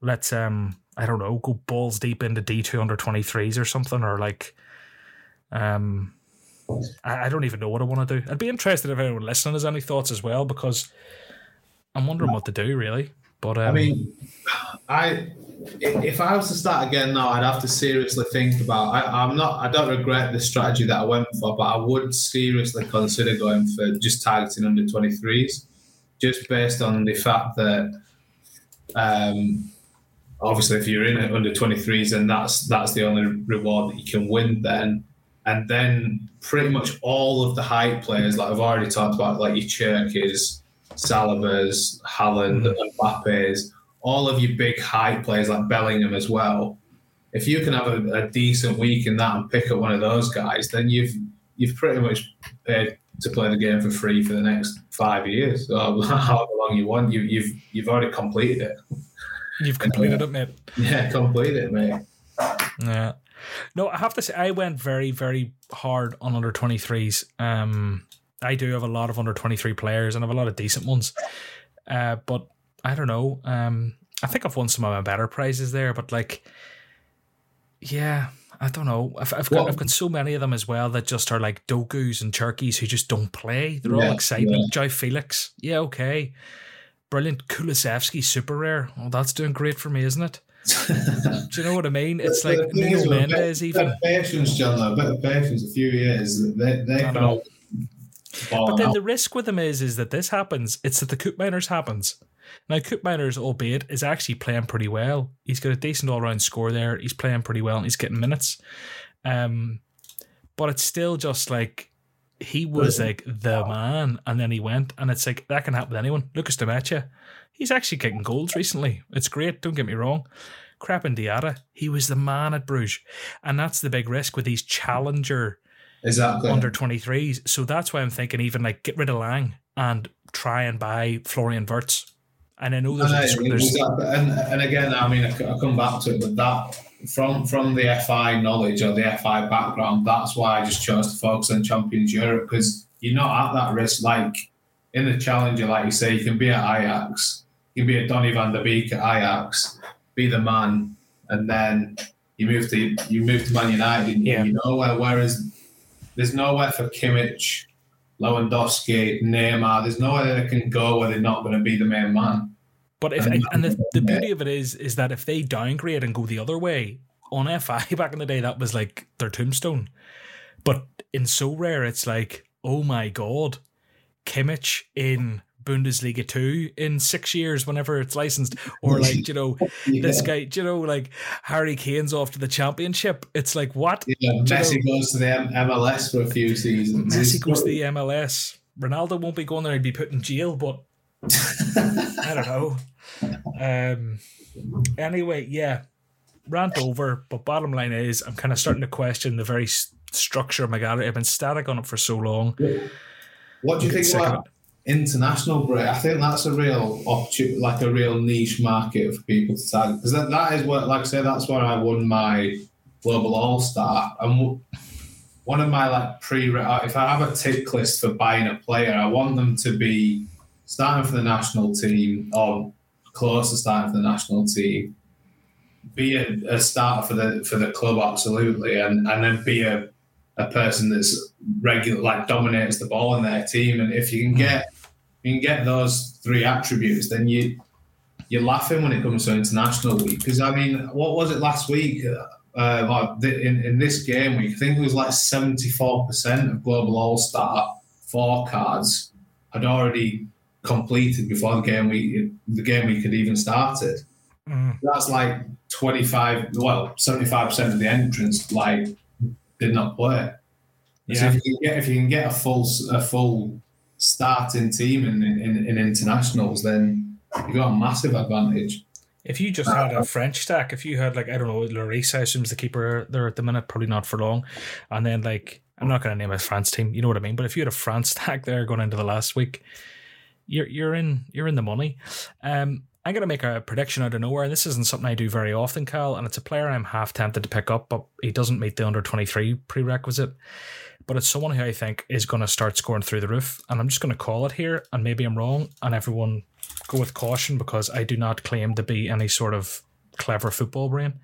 Let's um, I don't know, go balls deep into D two under twenty threes or something, or like, um. I I don't even know what I want to do. I'd be interested if anyone listening has any thoughts as well, because I'm wondering what to do really. But um, I mean, I if I was to start again now, I'd have to seriously think about. I, I'm not. I don't regret the strategy that I went for, but I would seriously consider going for just targeting under 23s, just based on the fact that, um, obviously, if you're in it under 23s, then that's that's the only reward that you can win then. And then pretty much all of the hype players, like I've already talked about, like your Cherkis, Salibas, Haaland, Mbappe's, all of your big hype players like Bellingham as well. If you can have a, a decent week in that and pick up one of those guys, then you've you've pretty much paid to play the game for free for the next five years, or (laughs) however long you want. You, you've you've already completed it. you've completed it, mate. (laughs) Yeah, completed it, mate. Yeah. No, I have to say I went very, very hard on under twenty threes. Um I do have a lot of under twenty three players and I have a lot of decent ones. Uh but I don't know. Um I think I've won some of my better prizes there, but like yeah, I don't know. I've, I've got Well- I've got so many of them as well that just are like Dogus and Turkeys who just don't play. They're all Yeah, excitement. João Felix, yeah, okay, brilliant. Kulusevski, super rare. Oh, that's doing great for me, isn't it? (laughs) Do you know what I mean? It's The- like the thing Nuno is with a Mendes even. patience, John. A bit of patience. A few years, they they can know. all ball But then out. the risk with them is is that this happens. It's that the Koopmeiners happens. Now Koopmeiners, albeit, is actually playing pretty well. He's got a decent all round score there. He's playing pretty well and he's getting minutes. Um, but it's still just like he was like the man, and then he went, and it's like that can happen to anyone. Lucas Demecha, he's actually getting goals recently. It's great. Don't get me wrong. Krépin Diatta, he was the man at Bruges, and that's the big risk with these challenger exactly. under 23s. So that's why I'm thinking even like get rid of Lang and try and buy Florian Wirtz. And I know there's, Aye, a, there's exactly. and and again, I mean, I come back to it, but that from from the FI knowledge or the FI background, that's why I just chose to focus on Champions Europe because you're not at that risk. Like in the Challenger, like you say, you can be at Ajax, you can be at Donny van de Beek at Ajax, be the man, and then you move to you move to Man United, and Yeah. you know where. Whereas there's nowhere for Kimmich, Lewandowski, Neymar. There's nowhere they can go where they're not going to be the main man. but if and- and the, the beauty of it is is that if they downgrade and go the other way on FI (laughs) back in the day, that was like their tombstone. But in Sorare, it's like, oh my god, Kimmich in Bundesliga two in six years whenever it's licensed, or like you know (laughs) this guy, you know like Harry Kane's off to the championship. It's like what Yeah, Messi know- goes to the MLS for a few seasons. Messi goes to the MLS. Ronaldo won't be going there; he'd be put in jail. But I don't know. Um. Anyway, yeah, rant over. But bottom line is, I'm kind of starting to question the very s- structure of my gallery. I've been static on it for so long. What do you think about international break? I think that's a real opportunity, like a real niche market for people to target because that, that is what, like I say, that's where I won my global all star. And one of my like pre, if I have a tick list for buying a player, I want them to be starting for the national team or close to starting for the national team. Be a, a starter for the for the club, absolutely, and and then be a a person that's regular, like dominates the ball in their team. And if you can get you can get those three attributes, then you you're laughing when it comes to international week. Because I mean, what was it last week? Uh, like th- in in this game week, I think it was like seventy four percent of global all star four cards had already completed before the game week the game week had even started Mm. that's like 25 well 75% of the entrants like did not play so Yeah. if you can get if you can get a full a full starting team in, in, in internationals then you've got a massive advantage If you just had a French stack, if you had like I don't know, Lloris, I assume is the keeper there at the minute, probably not for long. And then like I'm not going to name a France team, you know what I mean. But if you had a France (laughs) stack there going into the last week, you're you're in you're in the money. Um, I'm going to make a prediction out of nowhere, and this isn't something I do very often, Cal, and it's a player I'm half tempted to pick up, but he doesn't meet the under 23 prerequisite. But it's someone who I think is going to start scoring through the roof, and I'm just going to call it here, and maybe I'm wrong, and everyone go with caution because I do not claim to be any sort of clever football brain.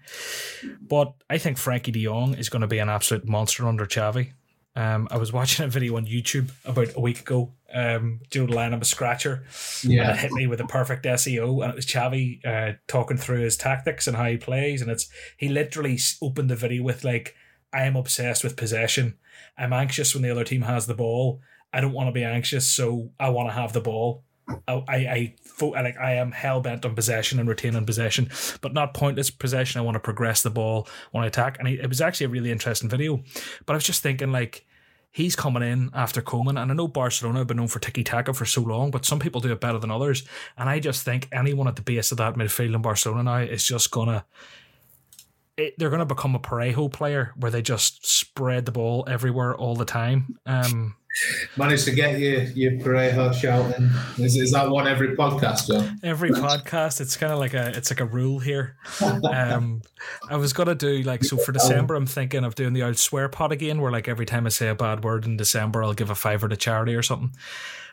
But I think Frenkie de Jong is going to be an absolute monster under Xavi. Um, I was (laughs) watching a video on YouTube about a week ago. Um, Joe of a scratcher. Yeah. And it hit me with a perfect SEO, and it was Xavi uh, talking through his tactics and how he plays, and it's he literally opened the video with like, "I am obsessed with possession. I'm anxious when the other team has the ball. I don't want to be anxious, so I want to have the ball. I I, I like I am hell bent on possession and retaining possession, but not pointless possession. I want to progress the ball, want to attack, and it was actually a really interesting video. But I was just thinking like he's coming in after Koeman, and I know Barcelona have been known for tiki taka for so long, but some people do it better than others. And I just think anyone at the base of that midfield in Barcelona now is just gonna. It, they're going to become a Parejo player where they just spread the ball everywhere all the time. Um, Managed to get you your Parejo shouting. Is, is that one every podcast, John? Every podcast, it's kind of like a it's like a rule here. Um, I was gonna do like so for December. I'm thinking of doing the old swear pot again, where like every time I say a bad word in December, I'll give a fiver to charity or something.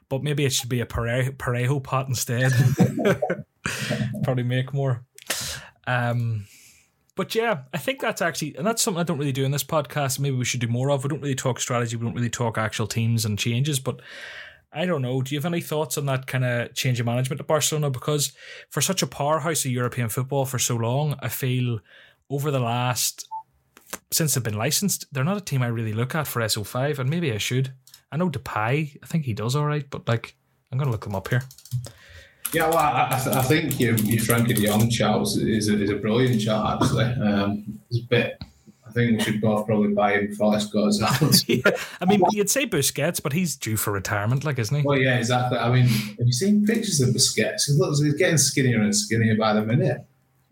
But maybe it should be a Parejo, Parejo pot instead. (laughs) Probably make more. Um, but yeah, I think that's actually, and that's something I don't really do in this podcast. Maybe we should do more of. We don't really talk strategy. We don't really talk actual teams and changes. But I don't know. Do you have any thoughts on that kind of change of management at Barcelona? Because for such a powerhouse of European football for so long, I feel over the last since they've been licensed, they're not a team I really look at for SO5, and maybe I should. I know Depay, I think he does all right, but like I'm gonna look them up here. Yeah, well, I, I, th- I think your, your Frenkie de Jong shout is, a, is a brilliant shout, actually. Um, it's a bit, I think we should both probably buy him before this goes out. (laughs) yeah. I mean, you'd say Busquets, but he's due for retirement, like, isn't he? Well, yeah, exactly. I mean, have you seen pictures of Busquets? He looks, he's getting skinnier and skinnier by the minute.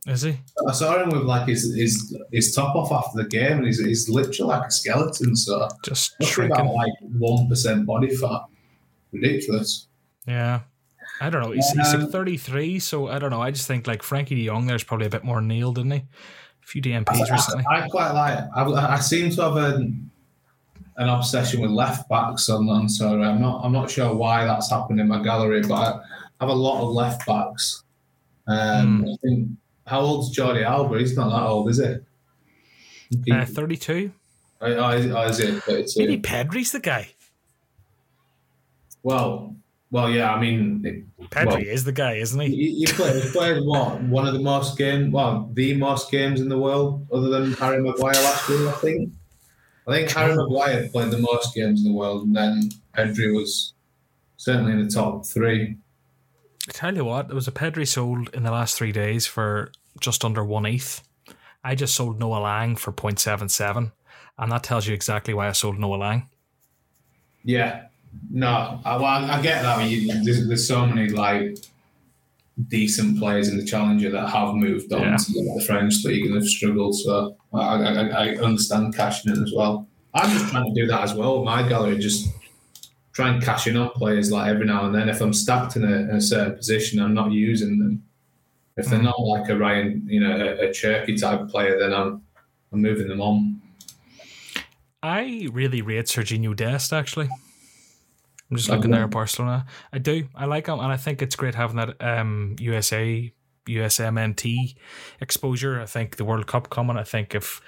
Is he? I saw him with like his his, his top off after the game, and he's, he's literally like a skeleton. So just shrinking. about like one percent body fat. Ridiculous. Yeah. I don't know. He's, he's like Um, 33, so I don't know. I just think like Frenkie de Jong there's probably a bit more nailed, didn't he? A few DMPs recently. I, I quite like. I, I seem to have an an obsession with left backs on on so I'm not I'm not sure why that's happened in my gallery, but I have a lot of left backs. Um, Hmm. I think, how old's Jordi Alba? He's not that old, is he? Uh, 32. oh, is, oh, is it? 32? Maybe Pedri's the guy. Well, well, yeah. I mean, Pedri well, is the guy, isn't he? You, you played, played what? One of the most games, well, the most games in the world, other than Harry Maguire last year, I think. I think Harry Maguire played the most games in the world, and then Pedri was certainly in the top three. I tell you what, there was a Pedri sold in the last three days for just under one eighth. I just sold Noah Lang for 0.77, and that tells you exactly why I sold Noah Lang. Yeah, no, I, well, I get that. You, there's, there's so many like decent players in the Challenger that have moved on Yeah. to the French league and have struggled. So I, I, I understand cashing in as well. I'm just trying to do that as well. with My gallery just try and cash in on players like every now and then. If I'm stacked in a, in a certain position, I'm not using them. If they're Mm. not like a Ryan, you know, a, a Cherki type player, then I'm I'm moving them on. I really rate Serginho Dest, actually. I'm just looking there at Barcelona. I do. I like him, and I think it's great having that um, USA, USMNT exposure. I think the World Cup coming. I think if.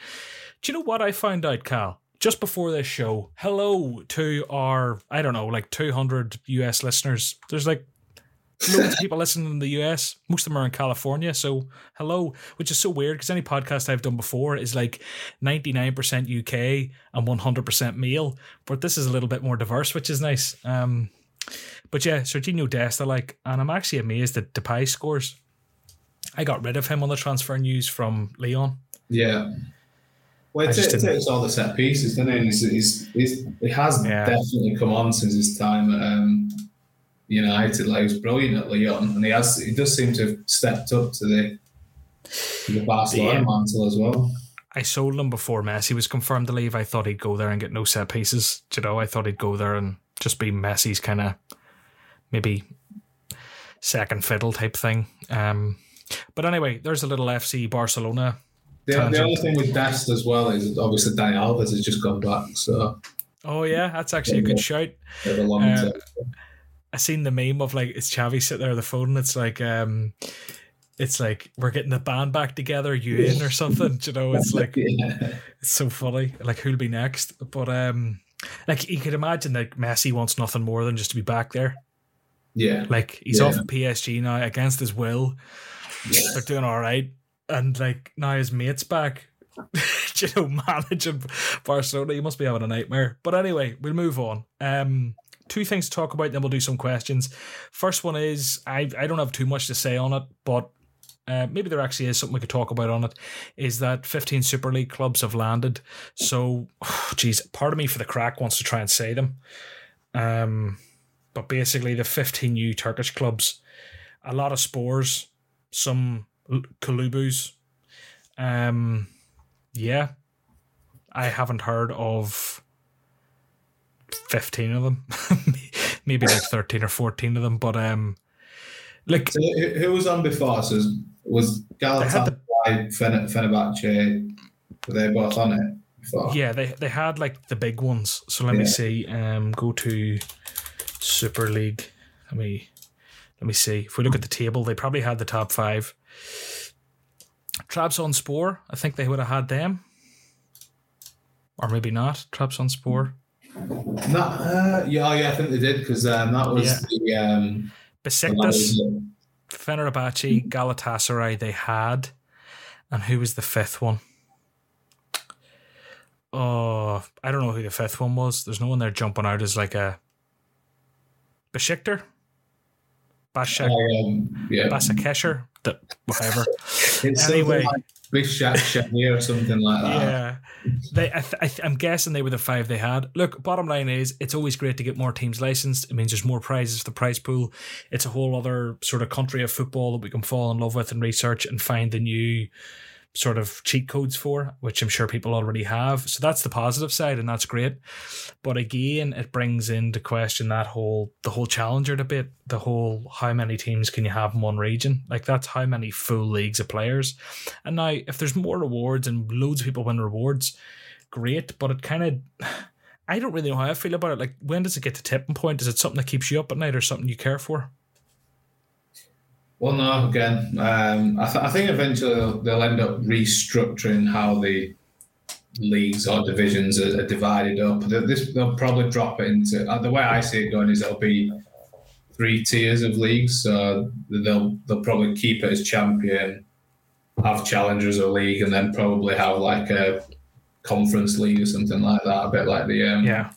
Do you know what I found out, Cal? Just before this show, hello to our, I don't know, like 200 US listeners. There's like loads of people listening in the US. Most of them are in California. So hello, which is so weird because any podcast I've done before is like 99% UK and 100% male. But this is a little bit more diverse, which is nice. Um, but yeah, Serginho Dest I like, and I'm actually amazed that Depay scores. I got rid of him on the transfer news from Lyon. Yeah. Well, it, just it takes all the set pieces, doesn't it? He's, he's, he's, he has Yeah. definitely come on since his time at um, United. Like, he was brilliant at Lyon, and he has he does seem to have stepped up to the to the Barcelona Yeah. mantle as well. I sold him before Messi was confirmed to leave. I thought he'd go there and get no set pieces. Do You know, I thought he'd go there and just be Messi's kind of maybe second fiddle type thing. Um, but anyway, there's a little FC Barcelona. The, the other thing with Dest as well is obviously Dani Alves has just gone back. So. Oh yeah, that's actually a good shout. I seen the meme of like it's Xavi sitting there on the phone. And it's like um, it's like we're getting the band back together, you in or something. you know, it's like (laughs) yeah. it's so funny. Like who'll be next? But um, like you could imagine that Messi wants nothing more than just to be back there. Yeah, like he's yeah. off PSG now against his will. Yeah. They're doing all right, and like now his mates back. (laughs) you know, (laughs) managing Barcelona, you must be having a nightmare. But anyway, we'll move on. Um, two things to talk about, then we'll do some questions. First one is I I don't have too much to say on it, but uh, maybe there actually is something we could talk about on it. Is that 15 Super League clubs have landed? So, (sighs) geez, part of me for the crack wants to try and say them. Um, but basically, the 15 new Turkish clubs, a lot of spores, some Kulübüs. Um, yeah, I haven't heard of 15 of them, (laughs) maybe like 13 or 14 of them, but um, like so who was on before? So was Galatasaray, the, Fenerbahce, were they both on it before? Yeah, they they had like the big ones. So let yeah. me see. Um, go to Super League. Let me let me see. If we look at the table, they probably had the top five. Trabzonspor, I think they would have had them, or maybe not. Trabzonspor. No, uh, yeah, oh, yeah, I think they did because um, that was yeah. the um, Besiktas, Fenerbahce, Galatasaray. They had, and who was the fifth one? Oh, I don't know who the fifth one was. There's no one there jumping out as like a Besiktar, Bashak, um, yeah. Basakesher, whatever. (laughs) anyway, Bishak or something like that. Yeah, they. I th- I am guessing they were the five they had. Look, bottom line is, it's always great to get more teams licensed. It means there's more prizes for the prize pool. It's a whole other sort of country of football that we can fall in love with and research and find the new sort of cheat codes for, which I'm sure people already have. So that's the positive side, and that's great. But again, it brings into question that whole the whole challenger debate, the whole how many teams can you have in one region? Like that's how many full leagues of players. And now if there's more rewards and loads of people win rewards, great. But it kind of (sighs) I don't really know how I feel about it. Like when does it get to tipping point? Is it something that keeps you up at night or something you care for? Well, no. Again, um, I, th- I, think eventually they'll, they'll, end up restructuring how the leagues or divisions are, are divided up. They'll, this, they'll probably drop it into uh, the way I see it going is there'll be three tiers of leagues. So they'll they'll probably keep it as champion, have challengers or league, and then probably have like a conference league or something like that. A bit like the um, yeah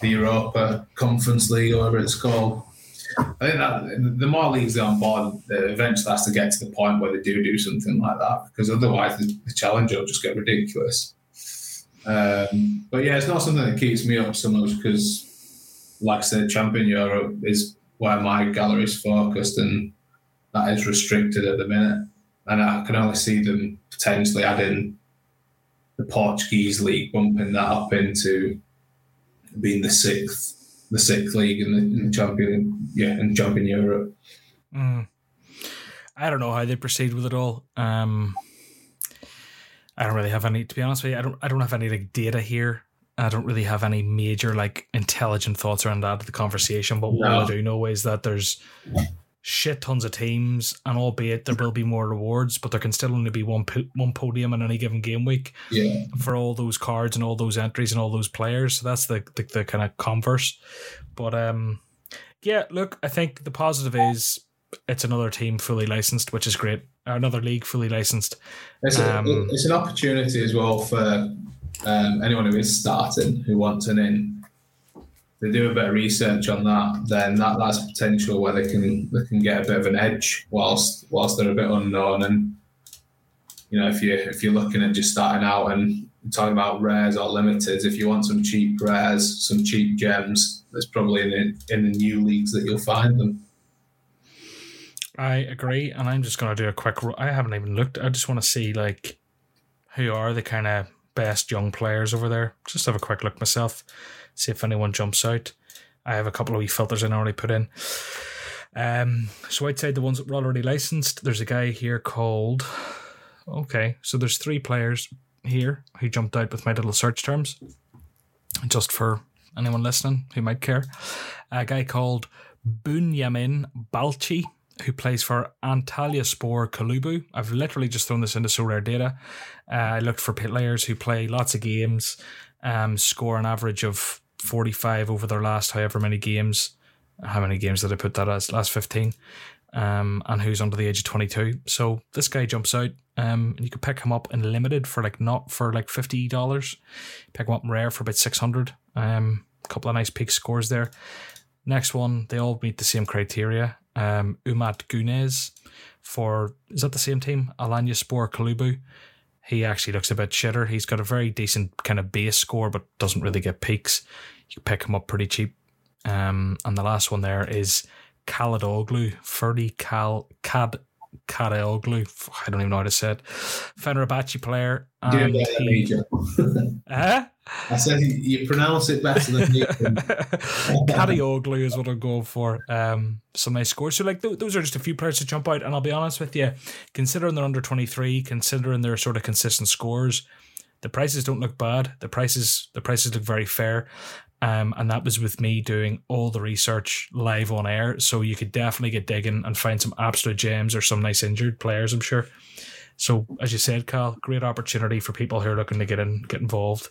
the Europa Conference League or whatever it's called. I think that the more leagues are on board, eventually has to get to the point where they do do something like that because otherwise the, the challenge will just get ridiculous. Um, but yeah, it's not something that keeps me up so much because, like I said, Champion Europe is where my gallery is focused and that is restricted at the minute. And I can only see them potentially adding the Portuguese league, bumping that up into being the sixth the sixth league in the, in the champion, yeah, in champion Europe. Mm. I don't know how they proceed with it all. Um, I don't really have any. To be honest with you, I don't. I don't have any like data here. I don't really have any major like intelligent thoughts around that the conversation. But no. what I do know is that there's shit tons of teams, and albeit there will be more rewards, but there can still only be one po- one podium in any given game week. Yeah. For all those cards and all those entries and all those players, so that's the the, the kind of converse. But um, yeah. Look, I think the positive is it's another team fully licensed, which is great. Another league fully licensed. It's, um, a, it's an opportunity as well for um, anyone who is starting who wants an in they do a bit of research on that, then that, that's potential where they can they can get a bit of an edge whilst whilst they're a bit unknown. And you know, if you if you're looking at just starting out and talking about rares or limiteds, if you want some cheap rares, some cheap gems, there's probably in the, in the new leagues that you'll find them. I agree, and I'm just going to do a quick. I haven't even looked. I just want to see like who are the kind of best young players over there. Just have a quick look myself see if anyone jumps out. I have a couple of wee filters I already put in. Um, so outside the ones that were already licensed, there's a guy here called. Okay, so there's three players here who jumped out with my little search terms, just for anyone listening who might care. A guy called Bunyamin Balchi, who plays for Antalyaspor Kulübü. I've literally just thrown this into Sorare data. Uh, I looked for players who play lots of games, um, score an average of 45 over their last however many games. How many games did I put that as? Last 15. Um, and who's under the age of 22. So this guy jumps out. Um, and you can pick him up in limited for like not for like $50. Pick him up in rare for about 600. Um, a couple of nice peak scores there. Next one, they all meet the same criteria. Um, Umut Güneş for, is that the same team? Alanya Alanyaspor Kulübü. He actually looks a bit shitter. He's got a very decent kind of base score, but doesn't really get peaks. You pick him up pretty cheap. Um, and the last one there is Kaladoglu, Ferdi Cal Cad Karaoglu. I don't even know how to say it. Fenerbahce player. And Yeah, he, (laughs) (laughs) huh? I said you pronounce it better than me. (laughs) Karaoglu is what I'm going for. Um, some nice scores. So like th- those are just a few players to jump out. And I'll be honest with you, considering they're under 23, considering their sort of consistent scores, the prices don't look bad. The prices the prices look very fair. Um, and that was with me doing all the research live on air. So you could definitely get digging and find some absolute gems or some nice injured players, I'm sure. So as you said, Carl, great opportunity for people who are looking to get in, get involved.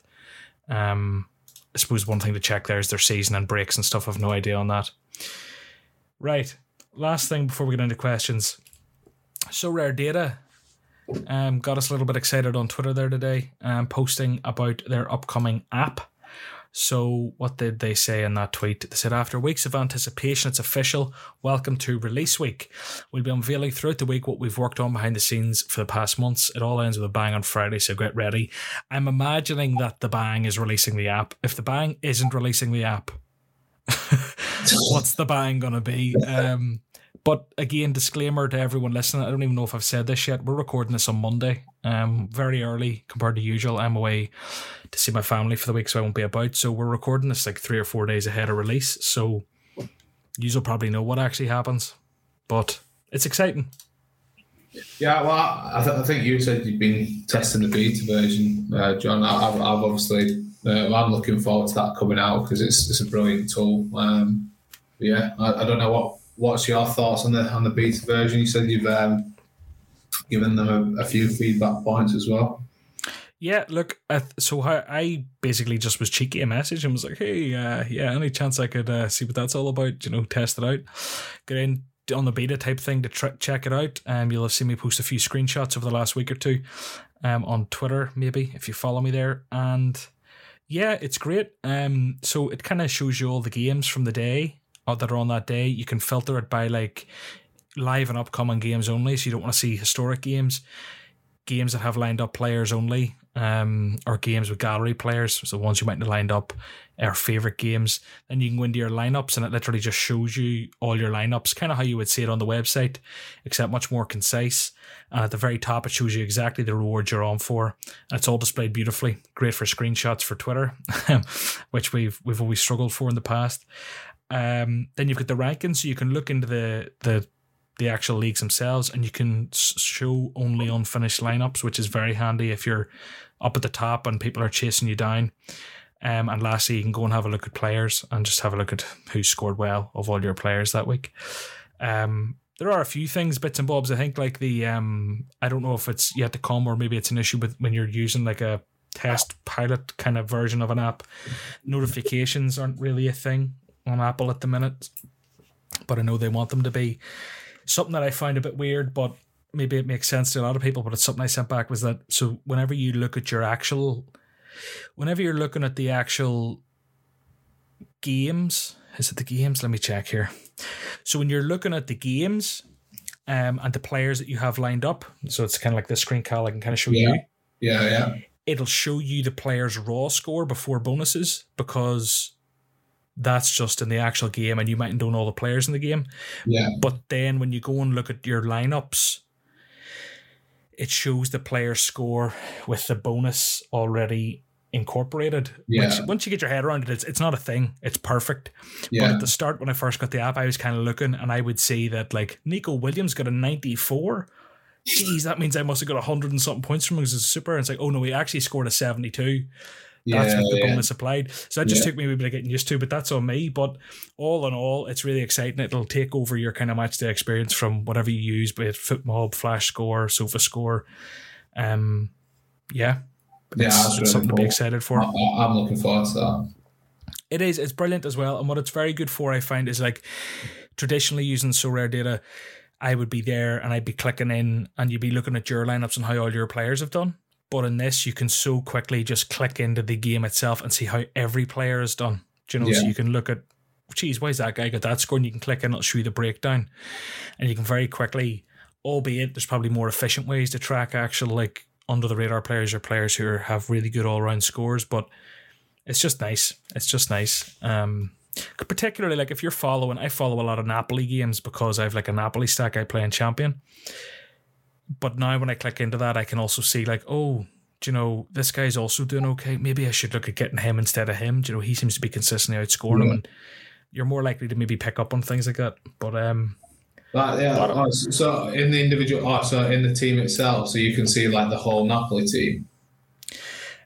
Um, I suppose one thing to check there is their season and breaks and stuff. I've no idea on that. Right. Last thing before we get into questions. Sorare Data um, got us a little bit excited on Twitter there today, um, posting about their upcoming app. So, what did they say in that tweet? They said, After weeks of anticipation, it's official. Welcome to release week. We'll be unveiling throughout the week what we've worked on behind the scenes for the past months. It all ends with a bang on Friday, so get ready. I'm imagining that the bang is releasing the app. If the bang isn't releasing the app, (laughs) what's the bang going to be? Um, but again, disclaimer to everyone listening. I don't even know if I've said this yet. We're recording this on Monday, um, very early compared to usual. I'm away to see my family for the week, so I won't be about. So we're recording this like three or four days ahead of release. So you'll probably know what actually happens, but it's exciting. Yeah, well, I, th- I think you said you've been testing the beta version, uh, John. I, I've, I've obviously, uh, I'm looking forward to that coming out because it's, it's a brilliant tool. Um, yeah, I, I don't know what what's your thoughts on the on the beta version. You said you've um, given them a, a few feedback points as well. Yeah, look, I th- so I, I basically just was cheeky a message and was like, hey, uh, yeah, any chance I could uh, see what that's all about, you know, test it out. Get in on the beta type thing to tr- check it out. Um, you'll have seen me post a few screenshots over the last week or two um, on Twitter, maybe, if you follow me there. And yeah, it's great. Um, so it kind of shows you all the games from the day that are on that day. You can filter it by like live and upcoming games only, so you don't want to see historic games. Games that have lined up players only, um, or games with gallery players, so ones you might have lined up, our favorite games. Then you can go into your lineups, and it literally just shows you all your lineups, kind of how you would see it on the website, except much more concise. And at the very top, it shows you exactly the rewards you're on for, and it's all displayed beautifully. Great for screenshots for Twitter, (laughs) which we've we've always struggled for in the past. Um, then you've got the rankings, so you can look into the the the actual leagues themselves, and you can show only unfinished lineups, which is very handy if you're up at the top and people are chasing you down. Um, and lastly, you can go and have a look at players and just have a look at who scored well of all your players that week. Um, there are a few things, bits and bobs. I think like the um, I don't know if it's yet to come or maybe it's an issue with when you're using like a test pilot kind of version of an app. Notifications aren't really a thing on Apple at the minute, but I know they want them to be. Something that I find a bit weird, but maybe it makes sense to a lot of people, but it's something I sent back was that so whenever you look at your actual, whenever you're looking at the actual games, is it the games? Let me check here. So when you're looking at the games um, and the players that you have lined up, so it's kind of like this screen call I can kind of show Yeah. you Yeah, yeah. it'll show you the player's raw score before bonuses because that's just in the actual game and you mightn't know all the players in the game. Yeah. But then when you go and look at your lineups, it shows the player score with the bonus already incorporated. Yeah. Which, once you get your head around it, it's, it's not a thing. It's perfect. Yeah. But at the start, when I first got the app, I was kind of looking and I would see that like Nico Williams got a 94. Jeez, that means I must have got 100 and something points from him because it's super. And it's like, oh no, he actually scored a 72 yeah, that's the yeah. bonus applied. So that just yeah. took me a bit of getting used to, but that's on me. But all in all, it's really exciting. It'll take over your kind of match day experience from whatever you use, be it FotMob, Flash Score, Sofa Score. Um, yeah, yeah, it's, really something cool. to be excited for. I'm looking forward to that. It is. It's brilliant as well. And what it's very good for, I find, is like traditionally using Sorare data. I would be there and I'd be clicking in and you'd be looking at your lineups and how all your players have done. But in this, you can so quickly just click into the game itself and see how every player has done. Do you know? So you can look at, geez, why is that guy got that score? And you can click in, it'll show you the breakdown, and you can very quickly, albeit there's probably more efficient ways to track actual like under the radar players or players who are, have really good all round scores, but it's just nice. It's just nice. Um, particularly like if you're following, I follow a lot of Napoli games because I have like a Napoli stack I play in Champion. But now when I click into that, I can also see like, oh, do you know, this guy's also doing okay. Maybe I should look at getting him instead of him. Do you know, he seems to be consistently outscoring him, and you're more likely to maybe pick up on things like that. But um, That, yeah. But- oh, so- so in the individual, oh, so in the team itself, so you can see like the whole Napoli team.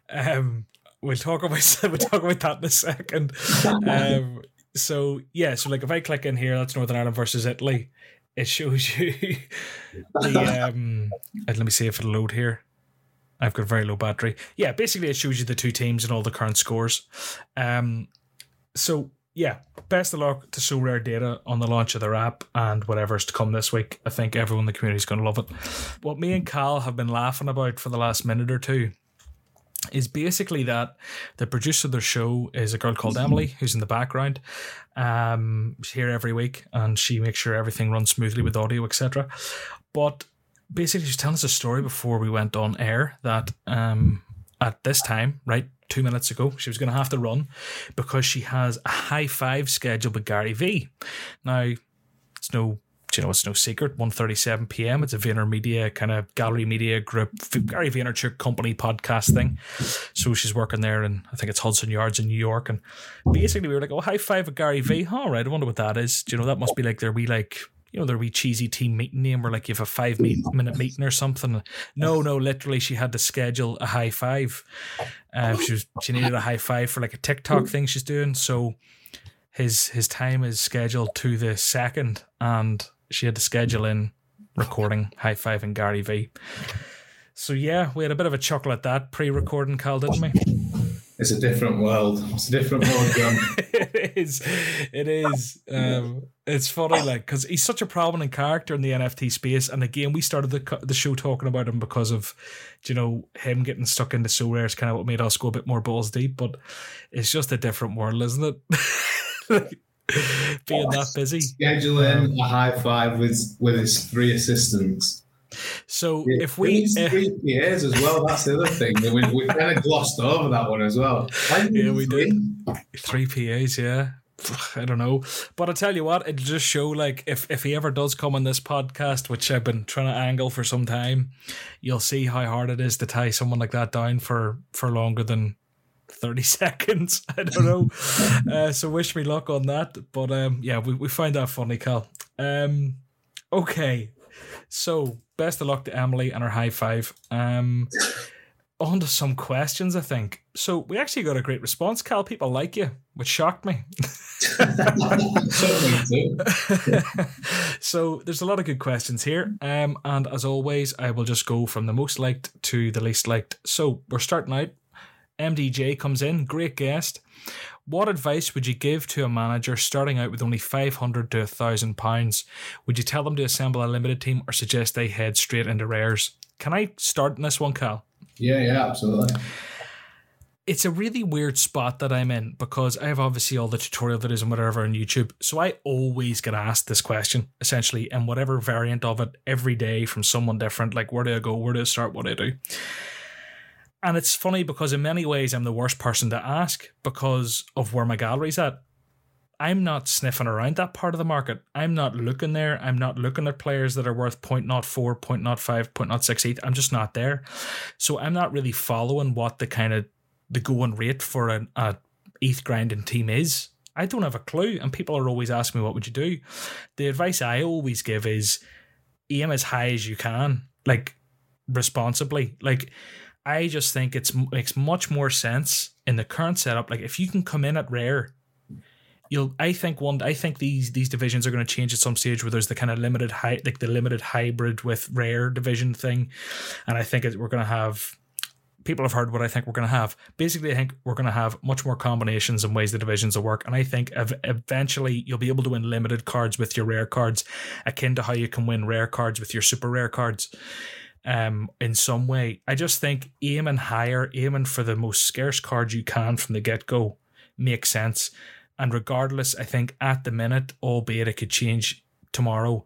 um, we'll talk about (laughs) we'll talk about that in a second. (laughs) Um, so yeah, so like if I click in here, that's Northern Ireland versus Italy. It shows you (laughs) the um. let me see if it'll load here. I've got a very low battery. Yeah, basically it shows you the two teams and all the current scores. Um, so yeah, best of luck to Sorare Data on the launch of their app and whatever's to come this week. I think everyone in the community is going to love it. What me and Cal have been laughing about for the last minute or two is basically that the producer of their show is a girl called Emily who's in the background. Um, she's here every week and she makes sure everything runs smoothly with audio, etc. But basically, she's telling us a story before we went on air that um, at this time, right, two minutes ago, she was going to have to run because she has a high five scheduled with Gary V. Now, it's no. You know, it's no secret. 1.37 p.m. It's a VaynerMedia kind of gallery media group, Gary Vaynerchuk company podcast thing. So she's working there, and I think it's Hudson Yards in New York. And basically, we were like, "Oh, high five with Gary V." All right, I wonder what that is. Do you know that must be like their wee like you know their wee cheesy team meeting name, where like you have a five minute meeting or something. No, no, literally, she had to schedule a high five. Um, she was she needed a high five for like a TikTok thing she's doing. So his his time is scheduled to the second, and she had to schedule in recording high five and Gary V. So yeah, we had a bit of a chuckle at that pre-recording, Cal, didn't we? It's a different world. It's a different world, John. (laughs) it is. It is. Um, it's funny, like, because he's such a prominent character in the NFT space. And again, we started the the show talking about him because of, you know, him getting stuck into Sorare is kind of what made us go a bit more balls deep. But it's just a different world, isn't it? (laughs) (laughs) Being that busy. Scheduling a high five with with his three assistants. So Yeah, if we, uh, three PAs as well. That's the other thing. We, we kind of glossed over that one as well. Yeah, we three? three PAs, yeah. (sighs) I don't know, but I tell you what, it'll just show like if if he ever does come on this podcast, which I've been trying to angle for some time, you'll see how hard it is to tie someone like that down for for longer than 30 (laughs) seconds. (laughs) I don't know. (laughs) uh, so wish me luck on that. But um, yeah, we, we find that funny, Cal. Um, okay. So best of luck to Emily and her high five. Um, on to some questions, I think. So we actually got a great response, Cal. People like you, which shocked me. So there's a lot of good questions here. Um, and as always, I will just go from the most liked to the least liked. So we're starting out. MDJ comes in, great guest. What advice would you give to a manager starting out with only 500 to 1,000 pounds? Would you tell them to assemble a limited team or suggest they head straight into rares? Can I start in this one, Cal? Yeah, yeah, absolutely. it's a really weird spot that I'm in because I have obviously all the tutorial videos and whatever on YouTube. So I always get asked this question, essentially, and whatever variant of it every day from someone different. Like, where do I go? Where do I start? What do I do? And it's funny because in many ways I'm the worst person to ask because of where my gallery's at. I'm not sniffing around that part of the market. I'm not looking there. I'm not looking at players that are worth 0.04, 0.05, 0.06 ETH. I'm just not there. So I'm not really following what the kind of the going rate for an a ETH grinding team is. I don't have a clue, and people are always asking me what would you do. The advice I always give is aim as high as you can, like responsibly. Like I just think it makes much more sense in the current setup. Like if you can come in at rare, you'll. I think one. I think these these divisions are going to change at some stage where there's the kind of limited high, like the limited hybrid with rare division thing, and I think it, we're going to have people have heard what I think we're going to have. Basically, I think we're going to have much more combinations and ways the divisions will work. And I think ev- eventually you'll be able to win limited cards with your rare cards, akin to how you can win rare cards with your super rare cards. Um, in some way, I just think aiming higher, aiming for the most scarce cards you can from the get go, makes sense. And regardless, I think at the minute, albeit it could change tomorrow,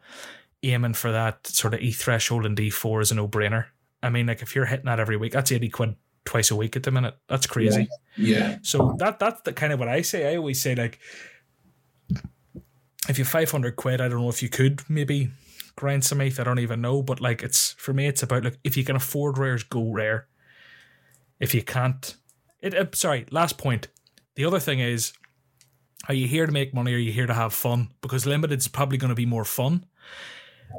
aiming for that sort of E threshold in D4 is a no brainer. I mean, like if you're hitting that every week, that's eighty quid twice a week at the minute. That's crazy. Yeah. yeah. So that that's the kind of what I say. I always say like, if you five hundred quid, I don't know if you could maybe grind some ETH. I don't even know, but like it's for me, it's about like if you can afford rares, go rare. If you can't, it. Uh, sorry, last point. The other thing is, are you here to make money or are you here to have fun? Because limited is probably going to be more fun.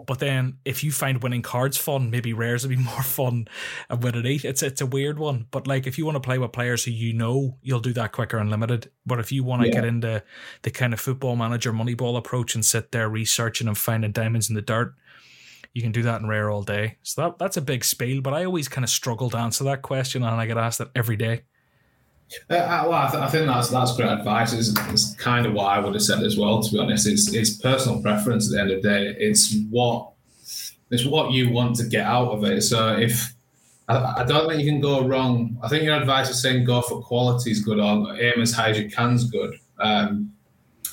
But then if you find winning cards fun, maybe rares would be (laughs) more fun and an eight. It's it's a weird one. But like if you want to play with players who you know, you'll do that quicker and limited. But if you want to yeah. get into the kind of football manager moneyball approach and sit there researching and finding diamonds in the dirt, you can do that in rare all day. So that that's a big spiel. But I always kind of struggle to answer that question and I get asked that every day. Uh, uh, well, I, th- I, think that's that's great advice. It's, it's, kind of what I would have said as well. To be honest, it's it's personal preference. At the end of the day, it's what it's what you want to get out of it. So if I, I don't think you can go wrong. I think your advice is saying go for quality is good or aim as high as you can is good. Um,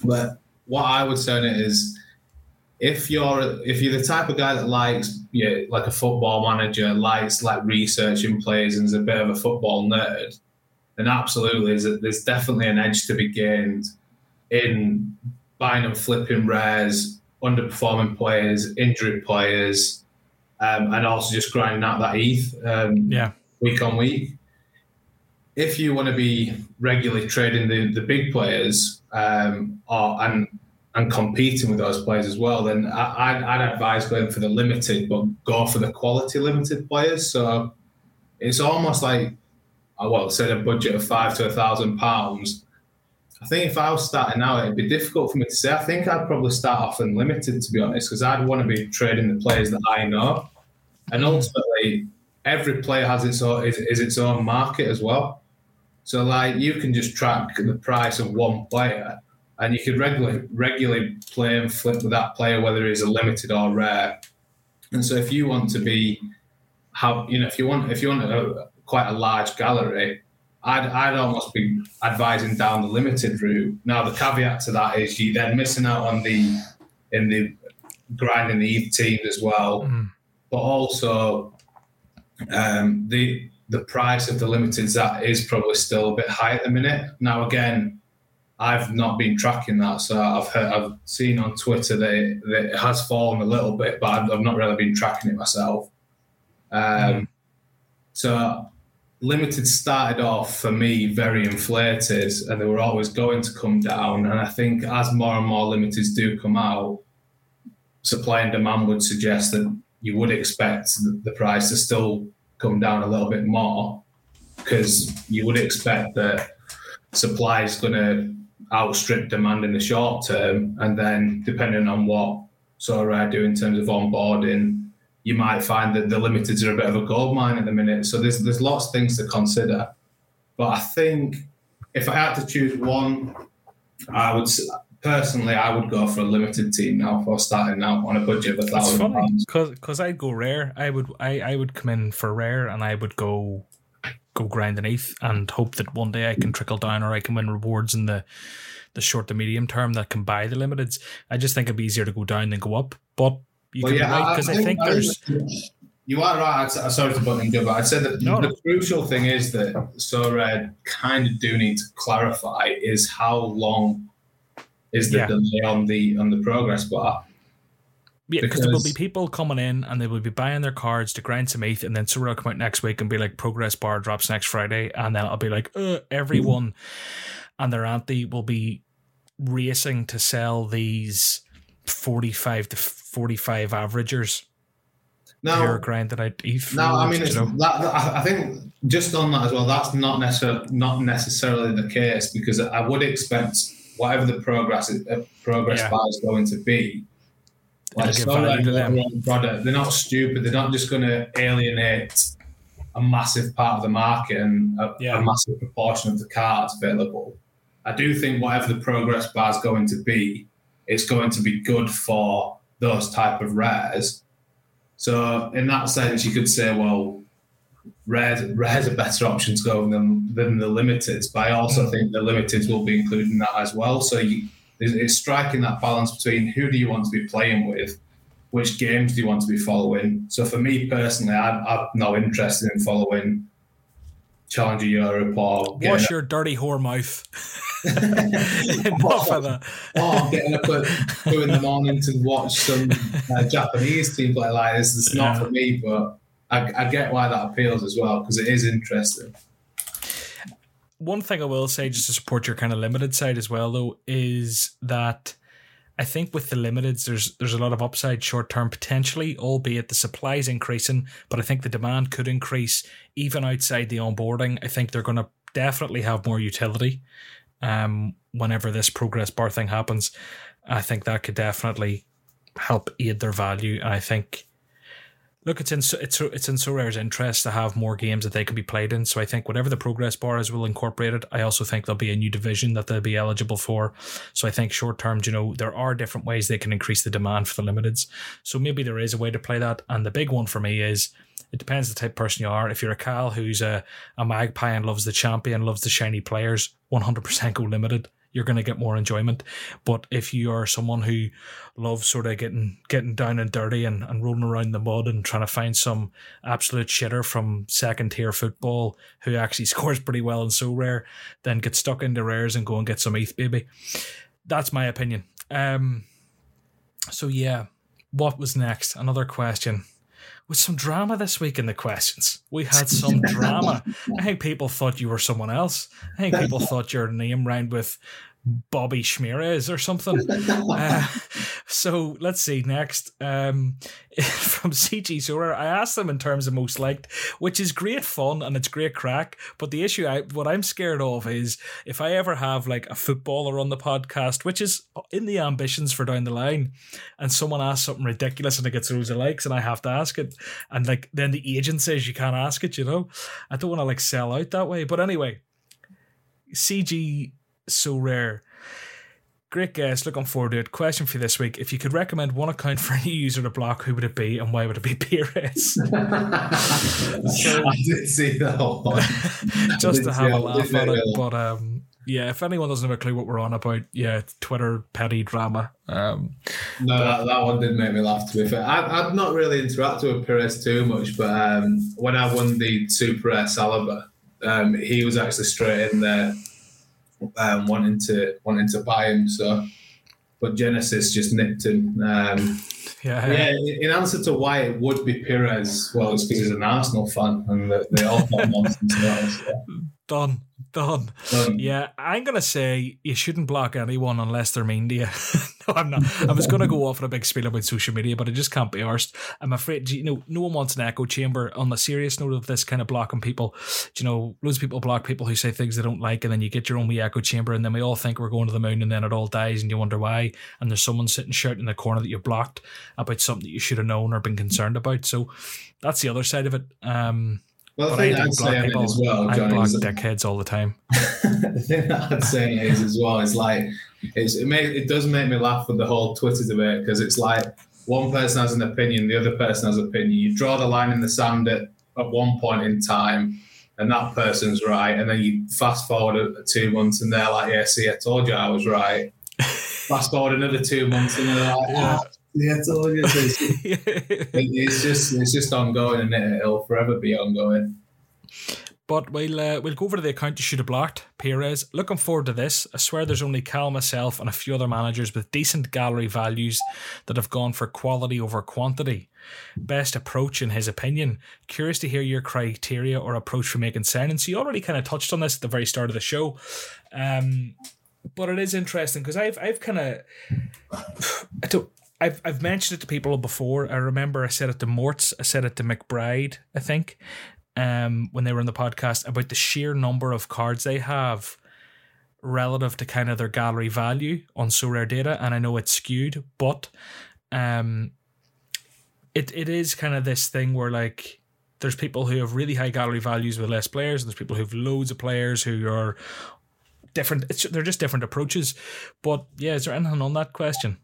but what I would say on it is if you're if you're the type of guy that likes yeah, like a football manager, likes like researching players and is a bit of a football nerd then absolutely there's definitely an edge to be gained in buying and flipping rares, underperforming players, injured players, um, and also just grinding out that ETH um, yeah. week on week. If you want to be regularly trading the, the big players um, or, and and competing with those players as well, then I, I'd advise going for the limited, but go for the quality limited players. So it's almost like well, said a budget of five to a thousand pounds. I think if I was starting out, it'd be difficult for me to say. I think I'd probably start off unlimited, to be honest, because I'd want to be trading the players that I know. And mm. ultimately, every player has its own is, is its own market as well. So, like, you can just track the price of one player, and you could regularly regularly play and flip with that player, whether he's a limited or rare. And so, if you want to be, how you know, if you want, if you want a, quite a large gallery, I'd, I'd almost be advising down the limited route. Now, the caveat to that is you're then missing out on the in the grinding the ETH teams as well, mm. but also um, the the price of the limiteds that is probably still a bit high at the minute. Now, again, I've not been tracking that, so I've heard, I've seen on Twitter that it, that it has fallen a little bit, but I've, I've, not really been tracking it myself. Um, mm. So limited started off for me very inflated and they were always going to come down. And I think as more and more limiteds do come out, supply and demand would suggest that you would expect the price to still come down a little bit more because you would expect that supply is going to outstrip demand in the short term. And then depending on what Sorare do in terms of onboarding you might find that the limiteds are a bit of a gold mine at the minute. So there's there's lots of things to consider. But I think if I had to choose one, I would personally I would go for a limited team now for starting out on a budget of a thousand pounds. Because I'd go rare. I would I, I would come in for rare and I would go go grind an eighth and hope that one day I can trickle down or I can win rewards in the the short to medium term that can buy the limiteds. I just think it'd be easier to go down than go up. But you well, yeah, right because I, I, think, there's. You are right. I, sorry to butt in, but I said that no. the crucial thing is that Sorare kind of do need to clarify is how long is the yeah. delay on the on the progress bar. Yeah, because there will be people coming in and they will be buying their cards to grind some ETH, and then someone will come out next week and be like, "Progress bar drops next Friday," and then I'll be like, uh, everyone and their auntie will be racing to sell these forty-five to forty-five averagers. Now, Pure grinded out. No, I mean, you it's, know? that, that- I think just on that as well, that's not necessarily not necessarily the case because I would expect whatever the progress uh, progress Yeah. bar is going to be. Like, It'll give it's not value like to their them. own product. They're not stupid. They're not just going to alienate a massive part of the market and a, Yeah. a massive proportion of the cards available. I do think whatever the progress bar is going to be, it's going to be good for those type of rares. So in that sense, you could say, well, rares, rares are better option to go than than the limiteds. But I also mm. think the limiteds will be included in that as well. So you, it's, striking that balance between who do you want to be playing with, which games do you want to be following. So for me personally, I, I'm no interested in following Challenger Europe or Wash your dirty whore mouth. (laughs) Enough of that. oh, getting up at two in the morning to watch some uh, Japanese team play like this. It's not Yeah. for me, but I, I get why that appeals as well because it is interesting. one thing I will say, just to support your kind of limited side as well, though, is that I think with the limiteds, there's there's a lot of upside short term potentially, albeit the supply is increasing, but I think the demand could increase even outside the onboarding. I think they're going to definitely have more utility um, whenever this progress bar thing happens. I think that could definitely help aid their value, and I think. Look, it's in so- it's it's in Sorare's interest to have more games that they can be played in. So I think whatever the progress bar is will incorporate it. I also think there'll be a new division that they'll be eligible for. So I think short term, you know, there are different ways they can increase the demand for the limiteds. So maybe there is a way to play that. And the big one for me is it depends the type of person you are. If you're a Cal who's a, a magpie and loves the champion, loves the shiny players, 100% go limited. You're going to get more enjoyment. But if you are someone who loves sort of getting getting down and dirty and, and rolling around the mud and trying to find some absolute shitter from second tier football who actually (laughs) scores pretty well and Sorare, then get stuck into rares and go and get some ETH, baby. That's my opinion. Um, so yeah, what was next? Another question. With some drama this week in the questions, we had (laughs) some drama. I think people thought you were someone else. I think people thought your name rhymed with Bobby Schmierez or something. (laughs) Uh, so let's see next um, (laughs) from CG Sorare. I asked them in terms of most liked, which is great fun and it's great crack. But the issue, I what I'm scared of is if I ever have like a footballer on the podcast, which is in the ambitions for down the line, and someone asks something ridiculous and it gets loads of likes, and I have to ask it, and like then the agent says you can't ask it, you know, I don't want to like sell out that way. But anyway, CG Sorare. Great guest. Looking forward to it. Question for you this week: If you could recommend one account for any user to block, who would it be, and why would it be (laughs) PRS? I did see that one. (laughs) Just to have a laugh at it. But um, yeah, if anyone doesn't have a clue what we're on about, yeah, Twitter petty drama. Um, No, that, that one didn't make me laugh. To be fair, I, I've not really interacted with Perez too much, but um, when I won the Super Rare Saliba, um, he was actually straight in there, um, wanting to wanting to buy him. So, but Genesis just nipped him. Um, yeah, yeah, in answer to why it would be Perez, well, it's because he's an Arsenal fan, and they, all got nonsense. as well, so. Done, done. Um, Yeah, I'm gonna say you shouldn't block anyone unless they're mean to you. no, I'm not. I was gonna go (laughs) off on a big spiel about social media, but I just can't be arsed. I'm afraid. You know, no one wants an echo chamber. On the serious note of this kind of blocking people, you know, loads of people block people who say things they don't like, and then you get your own wee echo chamber, and then we all think we're going to the moon, and then it all dies, and you wonder why. And there's someone sitting shouting in the corner that you blocked about something that you should have known or been concerned about. So that's the other side of it. Um, Well, the but I thing don't I'd say people. as well, I Johnny, block is dickheads all the time. (laughs) the thing that I'd say is as well is like it's, it make, it does make me laugh with the whole Twitter debate because it's like one person has an opinion, the other person has an opinion. You draw the line in the sand at, at one point in time, and that person's right, and then you fast forward a, two months, and they're like, "Yeah, see, I told you I was right." (laughs) fast forward another two months, and they're like, Yeah. Ah, "Ah, "Yeah, I told you." So it's, (laughs) it- it's just it's just ongoing, and it? it'll forever be ongoing. But we'll uh, we'll go over to the account you should have blocked. Perez, looking forward to this. I swear there's only Cal, myself, and a few other managers with decent gallery values that have gone for quality over quantity. Best approach, in his opinion. Curious to hear your criteria or approach for making signings. So you already kind of touched on this at the very start of the show. Um, but it is interesting because I've I've kind of (sighs) I don't I've I've mentioned it to people before. I remember I said it to Morts, I said it to McBride, I think, um, when they were on the podcast about the sheer number of cards they have relative to kind of their gallery value on Sorare data, and I know it's skewed, but um, it it is kind of this thing where like there's people who have really high gallery values with less players, and there's people who have loads of players who are different. It's they're just different approaches. But yeah, is there anything on that question?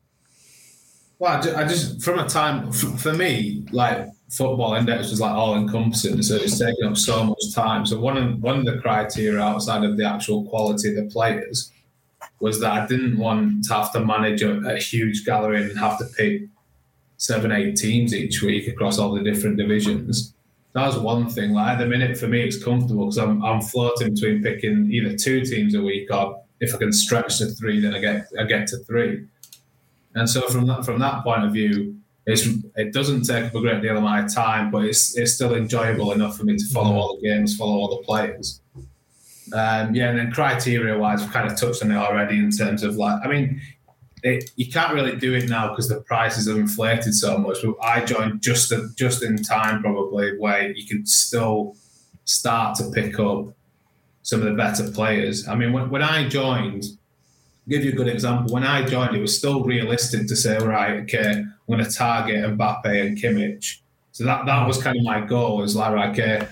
Well, I just, from a time for me, like football index was like all encompassing, so it's taking up so much time. So one of one of the criteria outside of the actual quality of the players was that I didn't want to have to manage a, a huge gallery and have to pick seven, eight teams each week across all the different divisions. That was one thing. Like at the minute, for me, it's comfortable because I'm I'm floating between picking either two teams a week or if I can stretch to three, then I get I get to three. And so from that from that point of view, it's it doesn't take up a great deal of my time, but it's it's still enjoyable enough for me to follow all the games, follow all the players. Um, yeah, and then criteria wise, we've kind of touched on it already in terms of like, I mean, it, you can't really do it now because the prices have inflated so much. But I joined just just in time, probably where you can still start to pick up some of the better players. I mean, when, when I joined, give you a good example. When I joined, it was still realistic to say, right, okay, I'm going to target Mbappe and Kimmich. So that that was kind of my goal. Was like, right, okay,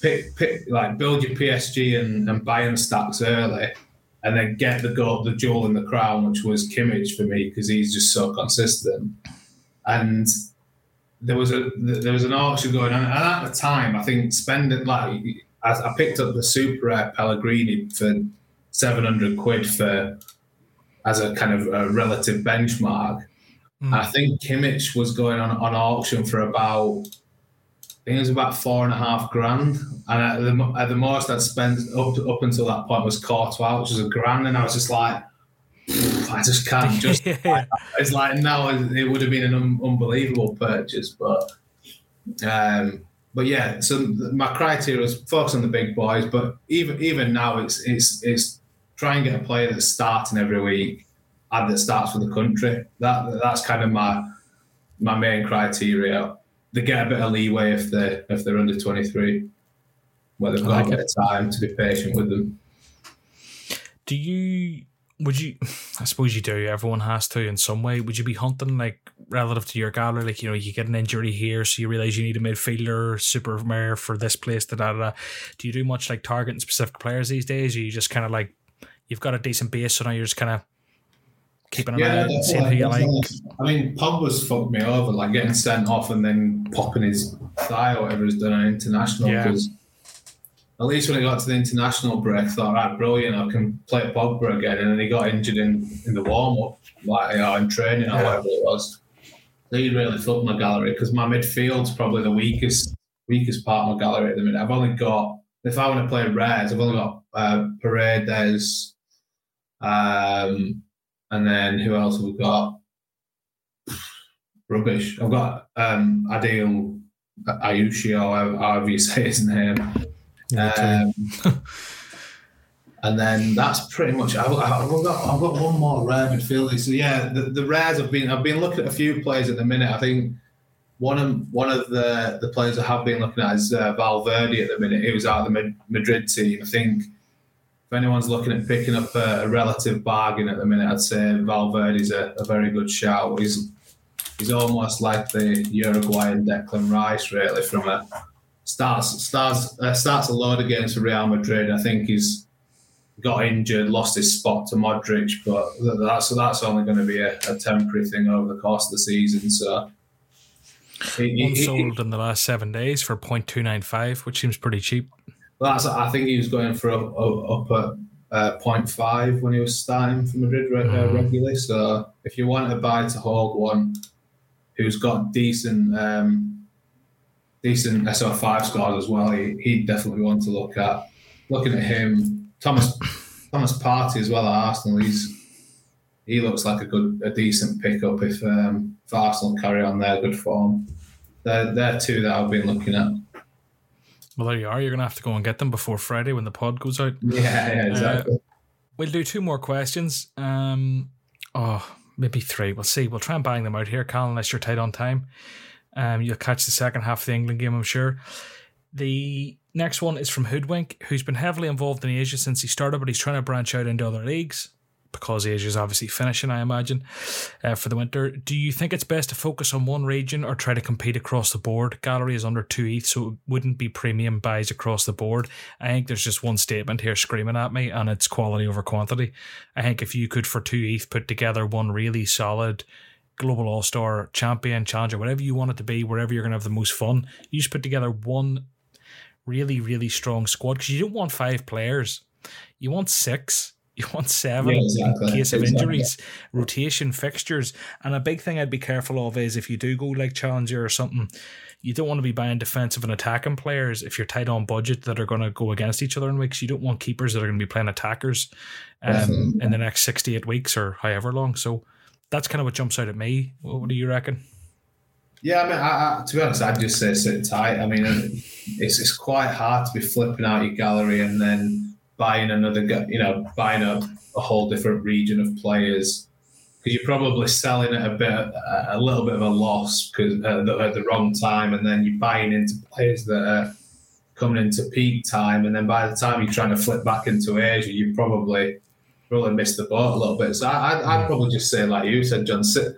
pick, pick, like build your PSG and, and Bayern stacks early, and then get the goal, the jewel in the crown, which was Kimmich for me because he's just so consistent. And there was a there was an auction going on, and at the time, I think spending like I, I picked up the Super Pellegrini for seven hundred quid for as a kind of a relative benchmark. Mm. I think Kimmich was going on, on auction for about, I think it was about four and a half grand. And at the, at the most I'd spent up up until that point was Courtois, which was a grand. And I was just like, I just can't (laughs) just. yeah. It's like now it would have been an un- unbelievable purchase, but um, but yeah. So my criteria was focus on the big boys, but even even now it's it's it's try and get a player that's starting every week and that starts for the country. That that's kind of my my main criteria. They get a bit of leeway if they if they're under twenty three, where they've got like a bit of time to be patient with them. Do you? Would you? (laughs) I suppose you do. Everyone has to in some way. Would you be hunting like relative to your gallery? Like you know, you get an injury here, so you realize you need a midfielder, super rare for this place. Da da da. Do you do much like targeting specific players these days? Or you just kind of like you've got a decent base, so now you're just kind of keeping an yeah, eye seeing who you like. I mean, Pogba's fucked me over, like getting sent off and then popping his thigh or whatever he's done on international. Because yeah. at least when he got to the international break, I thought, right, brilliant, I can play Pogba again. And then he got injured in, in the warm up, like you know, in training or yeah. whatever it was. So he really fucked my gallery because my midfield's probably the weakest weakest part of my gallery at the minute. I've only got if I want to play rares, I've only got uh, Paredes, um, and then who else have we got? Rubbish. I've got um, Adil Aouchiche, or however you (laughs) say his name. Um, (laughs) and then that's pretty much. I've, I've, got I've got one more rare midfielder. So yeah, the, the rares have been. I've been looking at a few players at the minute. I think one of one of the the players I have been looking at is uh, Valverde at the minute. He was out of the Madrid team. I think anyone's looking at picking up a, a relative bargain at the minute, I'd say Valverde's a, a very good shout. He's he's almost like the Uruguayan Declan Rice, really. From a starts starts uh, starts a load for Real Madrid. I think he's got injured, lost his spot to Modric, but that's that's only going to be a, a temporary thing over the course of the season. So one sold in the last seven days for 0.295, which seems pretty cheap. Well, that's, I think he was going for up, up, up at uh, 0.5 when he was starting for Madrid uh, mm. regularly. So if you want to buy to hold one who's got decent um, decent SO5 scores as well. He, he'd definitely want to look at. Looking at him, Thomas Thomas Partey as well at Arsenal. He's he looks like a good, a decent pickup if um, if Arsenal carry on their good form. They're they're two that I've been looking at. Well, there you are. You're gonna have to go and get them before Friday when the pod goes out. (laughs) Yeah, yeah, exactly. Uh, we'll do two more questions. Um, oh, maybe three. We'll see. We'll try and bang them out here, Cal, unless you're tight on time. Um, you'll catch the second half of the England game, I'm sure. The next one is from Hoodwink, who's been heavily involved in Asia since he started, but he's trying to branch out into other leagues because Asia is obviously finishing, I imagine, uh, for the winter. Do you think it's best to focus on one region or try to compete across the board? Gallery is under two ETH, so it wouldn't be premium buys across the board. I think there's just one statement here screaming at me, and it's quality over quantity. I think if you could, for two ETH, put together one really solid global all star champion, challenger, whatever you want it to be, wherever you're going to have the most fun, you just put together one really, really strong squad because you don't want five players, you want six (laughs) You want seven yeah, exactly. in case of exactly. injuries, rotation fixtures. And a big thing I'd be careful of is if you do go like Challenger or something, you don't want to be buying defensive and attacking players if you're tight on budget that are going to go against each other in weeks. You don't want keepers that are going to be playing attackers um, in the next 68 weeks or however long. So that's kind of what jumps out at me. What do you reckon? Yeah, I mean, I, I, to be honest, I'd just say sit tight. I mean, it's it's quite hard to be flipping out your gallery and then buying another, you know, buying up a whole different region of players because you're probably selling at a bit, a little bit of a loss because uh, the, at the wrong time, and then you're buying into players that are coming into peak time, and then by the time you're trying to flip back into Asia, you probably probably missed the boat a little bit. So I, I'd, I'd probably just say, like you said, John, sit,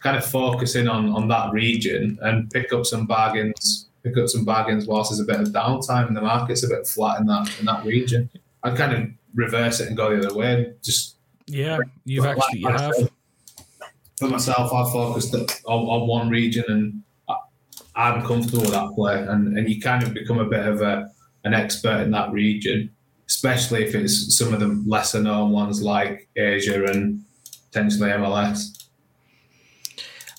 kind of focusing on on that region and pick up some bargains pick up some bargains whilst there's a bit of downtime and the market's a bit flat in that in that region. I'd kind of reverse it and go the other way. Just yeah, you've actually you have. For myself, I focused on, on one region and I'm comfortable with that play, and, and you kind of become a bit of a an expert in that region, especially if it's some of the lesser known ones like Asia and potentially MLS.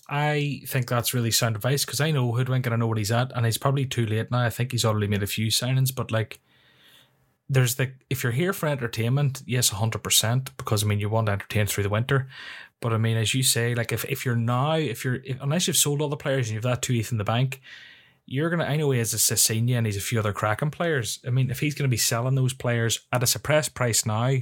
I think that's really sound advice because I know Hoodwink and I know what he's at, and he's probably too late now. I think he's already made a few signings, but like, there's the if you're here for entertainment, yes, hundred percent, because I mean you want to entertain through the winter. But I mean, as you say, like if, if you're now, if you're if, unless you've sold all the players and you've that two ETH in the bank, you're gonna. I know he has a Sessegnon and he's a few other cracking players. I mean, if he's gonna be selling those players at a suppressed price now,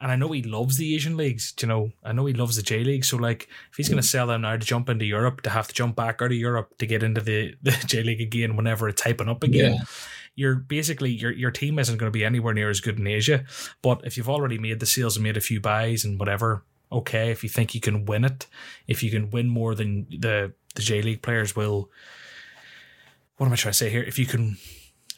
and I know he loves the Asian leagues. You know, I know he loves the J League. So like, if he's going to sell them now to jump into Europe, to have to jump back out of Europe to get into the, (laughs) the J League again whenever it's hyping up again. Yeah. You're basically your your team isn't going to be anywhere near as good in Asia. But if you've already made the sales and made a few buys and whatever, okay. If you think you can win it, if you can win more than the the J League players will. What am I trying to say here? If you can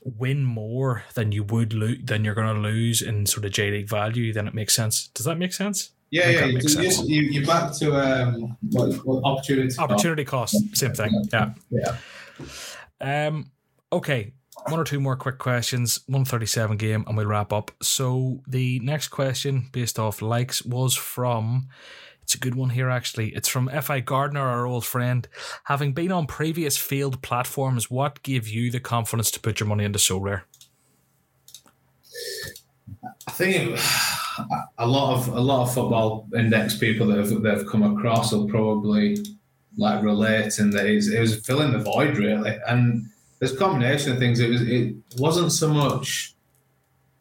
win more than you would lose than you're going to lose in sort of J League value, then it makes sense. Does that make sense? Yeah, yeah. You, just, you, you're back to um, what, what opportunity opportunity cost. cost. Same thing. Yeah. Yeah. Um. Okay. One or two more quick questions. 137 game, and we'll wrap up. So the next question, based off likes, was from it's a good one here, actually. It's from F.I. Gardner, our old friend. Having been on previous failed platforms, what gave you the confidence to put your money into Sorare? I think a lot of a lot of football index people that have, that have come across will probably like relate in that it was filling the void really, and there's a combination of things. It was it wasn't so much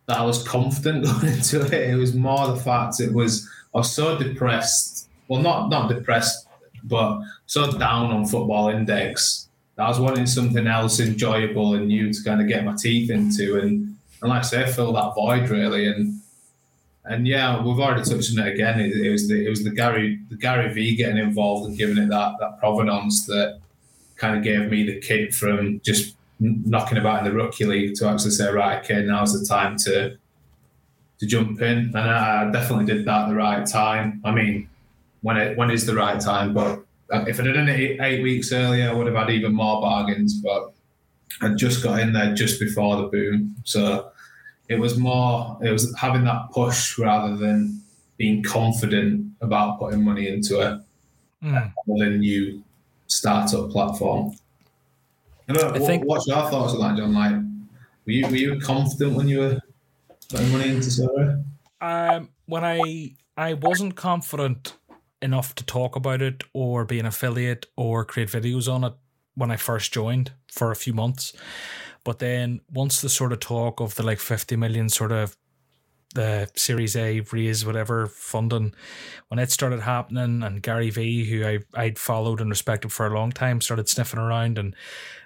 that I was confident (laughs) going into it. It was more the fact it was Was so depressed well, not not depressed, but so down on Football Index. I was wanting something else enjoyable and new to kind of get my teeth into, and and like I say, fill that void really. And and yeah, we've already touched on it again. It, it was the it was the Gary the Gary Vee getting involved and giving it that that provenance that kind of gave me the kick from just knocking about in the rookie league to actually say, right, okay, now's the time to to jump in. And I definitely did that at the right time. I mean, when it when is the right time. But uh, if I'd done it eight, eight weeks earlier, I would have had even more bargains. But I just got in there just before the boom, so it was more it was having that push rather than being confident about putting money into it mm. a new startup platform. I, I think. What's your thoughts on that, John? Like, were you were you confident when you were money into Sorare? Um, when I I wasn't confident enough to talk about it or be an affiliate or create videos on it when I first joined for a few months. But then once the sort of talk of the like 50 million sort of the Series A raise whatever funding, when it started happening and Gary Vee, who I, I'd followed and respected for a long time, started sniffing around and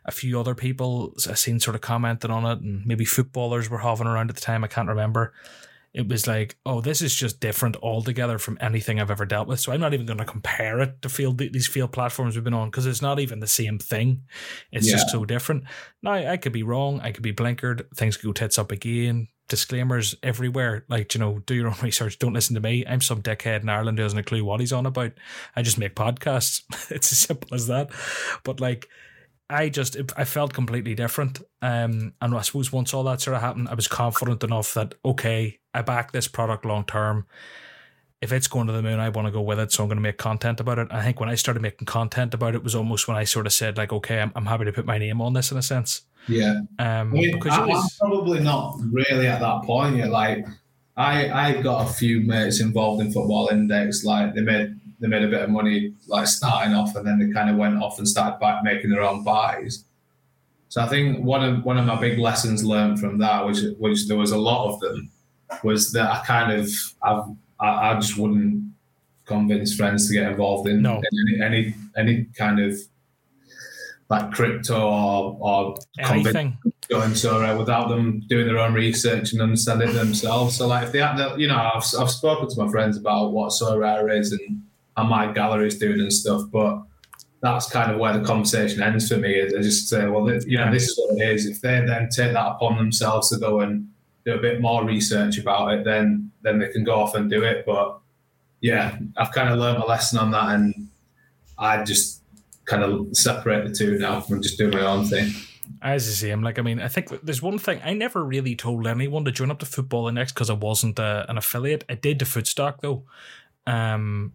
a few other people I seen sort of commenting on it and maybe footballers were hovering around at the time, I can't remember it was like, oh, this is just different altogether from anything I've ever dealt with. So I'm not even going to compare it to field these field platforms we've been on because it's not even the same thing. It's yeah. just so different. Now I could be wrong. I could be blinkered. Things could go tits up again. Disclaimers everywhere. Like you know, do your own (laughs) research. Don't listen to me. I'm some dickhead in Ireland who doesn't a clue what he's on about. I just make podcasts. (laughs) it's as simple as that. But like I just I felt completely different. Um, and I suppose once all that sort of happened, I was confident enough that okay, I back this product long term. If it's going to the moon, I want to go with it, so I'm going to make content about it. I think when I started making content about it was almost when I sort of said like, okay, I'm, I'm happy to put my name on this in a sense. Yeah. Um, I mean, because I, am probably not really at that point yet. Like, I I got a few mates involved in Football Index. Like, they made they made a bit of money like starting off, and then they kind of went off and started back making their own buys. So I think one of one of my big lessons learned from that, which which there was a lot of them, was that I kind of I've, I, I just wouldn't convince friends to get involved in, no. in any, any any kind of like crypto or or anything going so uh, without them doing their own research and understanding themselves. So like if they have, you know, I've I've spoken to my friends about what Sorare is and and my gallery's doing and stuff. But that's kind of where the conversation ends for me. Is I just say, well, you know, this is what it is. If they then take that upon themselves to go and do a bit more research about it, then then they can go off and do it. But yeah, I've kind of learned a lesson on that, and I just kind of separate the two now and just do my own thing. As the same, like I mean, I think there's one thing I never really told anyone to join up to Football Index because I wasn't a, uh, an affiliate. I did to Footstock though, um,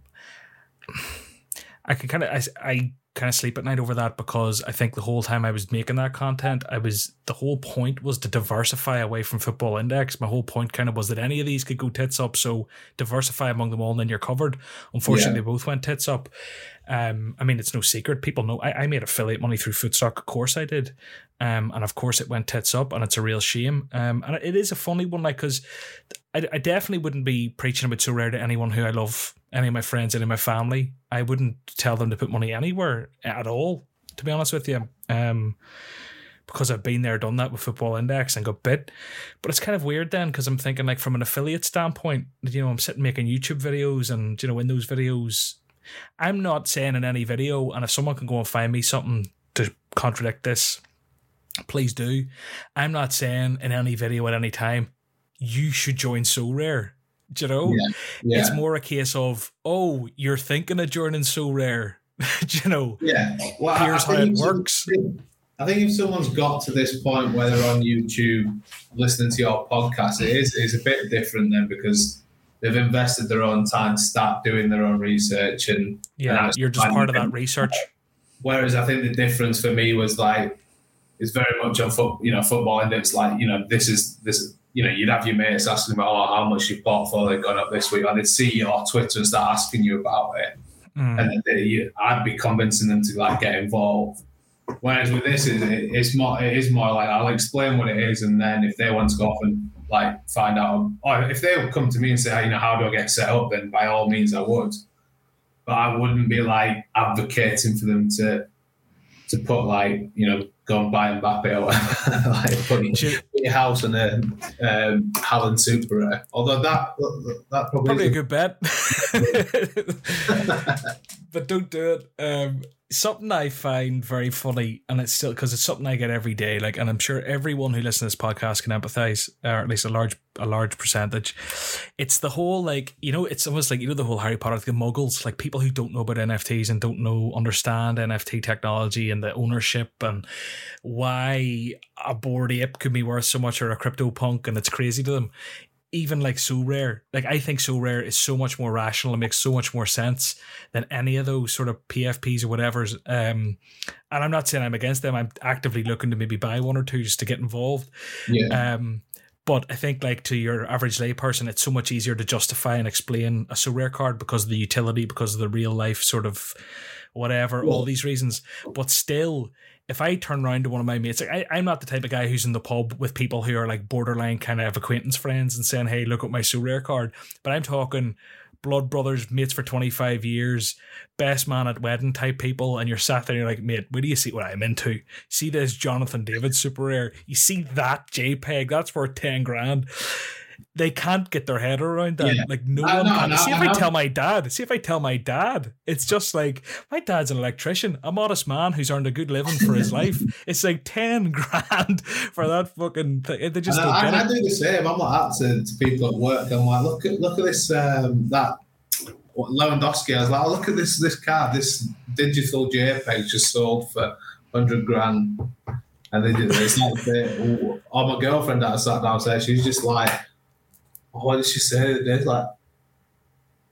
I could kind of I, I kind of sleep at night over that because I think the whole time I was making that content, I was the whole point was to diversify away from Football Index. My whole point kind of was that any of these could go tits up, so diversify among them all, and then you're covered. Unfortunately, yeah. they both went tits up. Um, I mean, it's no secret. People know I, I made affiliate money through Footstock. Of course, I did, um, and of course, it went tits up, and it's a real shame. Um, and it is a funny one, like because I, I definitely wouldn't be preaching about Sorare to anyone who I love any of my friends, any of my family. I wouldn't tell them to put money anywhere at all, to be honest with you. Um, because I've been there, done that with Football Index and got bit. But it's kind of weird then because I'm thinking like from an affiliate standpoint, you know, I'm sitting making YouTube videos and you know in those videos, I'm not saying in any video, and if someone can go and find me something to contradict this, please do. I'm not saying in any video at any time you should join Sorare do you know? Yeah, yeah. It's more a case of, oh, you're thinking of joining Sorare. (laughs) Do you know? Yeah. Well, here's how it works. I think if someone's got to this point where they're on YouTube listening to your podcast, it is it's a bit different then because they've invested their own time to start doing their own research and yeah, and you're just part of that research. Whereas I think the difference for me was like it's very much on foot, you know, football, and it's like you know this is this you know, you'd have your mates asking about oh, how much your portfolio gone up this week, and they'd see your Twitter and start asking you about it, mm. and they, I'd be convincing them to like get involved. Whereas with this, is it's more it is more like I'll explain what it is, and then if they want to go off and like find out, or if they would come to me and say, hey, you know, how do I get set up? Then by all means, I would, but I wouldn't be like advocating for them to to put like you know go and buy Mbappe or whatever. (laughs) like put, your, your house on a um, Haaland Super. Although that that probably, probably a good bet, (laughs) (laughs) but don't do it. Um, something I find very funny, and it's still because it's something I get every day. Like, and I'm sure everyone who listens to this podcast can empathize, or at least a large a large percentage. It's the whole like you know, it's almost like you know the whole Harry Potter, the Muggles, like people who don't know about NFTs and don't know understand NFT technology and the ownership and why a bored ape could be worth so much or a crypto punk, and it's crazy to them even like Sorare like I think Sorare is so much more rational and makes so much more sense than any of those sort of PFPs or whatever's. Um, and I'm not saying I'm against them. I'm actively looking to maybe buy one or two just to get involved. Yeah. Um, but I think like to your average layperson, it's so much easier to justify and explain a Sorare card because of the utility, because of the real life sort of whatever, all these reasons. But still, if I turn around to one of my mates, like I, am not the type of guy who's in the pub with people who are like borderline kind of acquaintance friends and saying, "Hey, look at my Sorare card." But I'm talking blood brothers, mates for 25 years, best man at wedding type people, and you're sat there and you're like, mate, where do you see what I'm into? See this Jonathan David super rare. You see that JPEG, that's worth 10 grand they can't get their head around that. Yeah. Like no one can. see if I, I tell my dad. See if I tell my dad. It's just like my dad's an electrician, a modest man who's earned a good living for his (laughs) life. It's like ten (laughs) grand for that fucking thing. They just I, I, I, do the same. I'm like that to, to, people at work. I'm like, look at look at this um, that Lewandowski. I was like, oh, look at this this card. This digital JPEG just sold for hundred grand. And they did. It's like, oh, my girlfriend that I sat downstairs, she's just like, what did she say? There's like,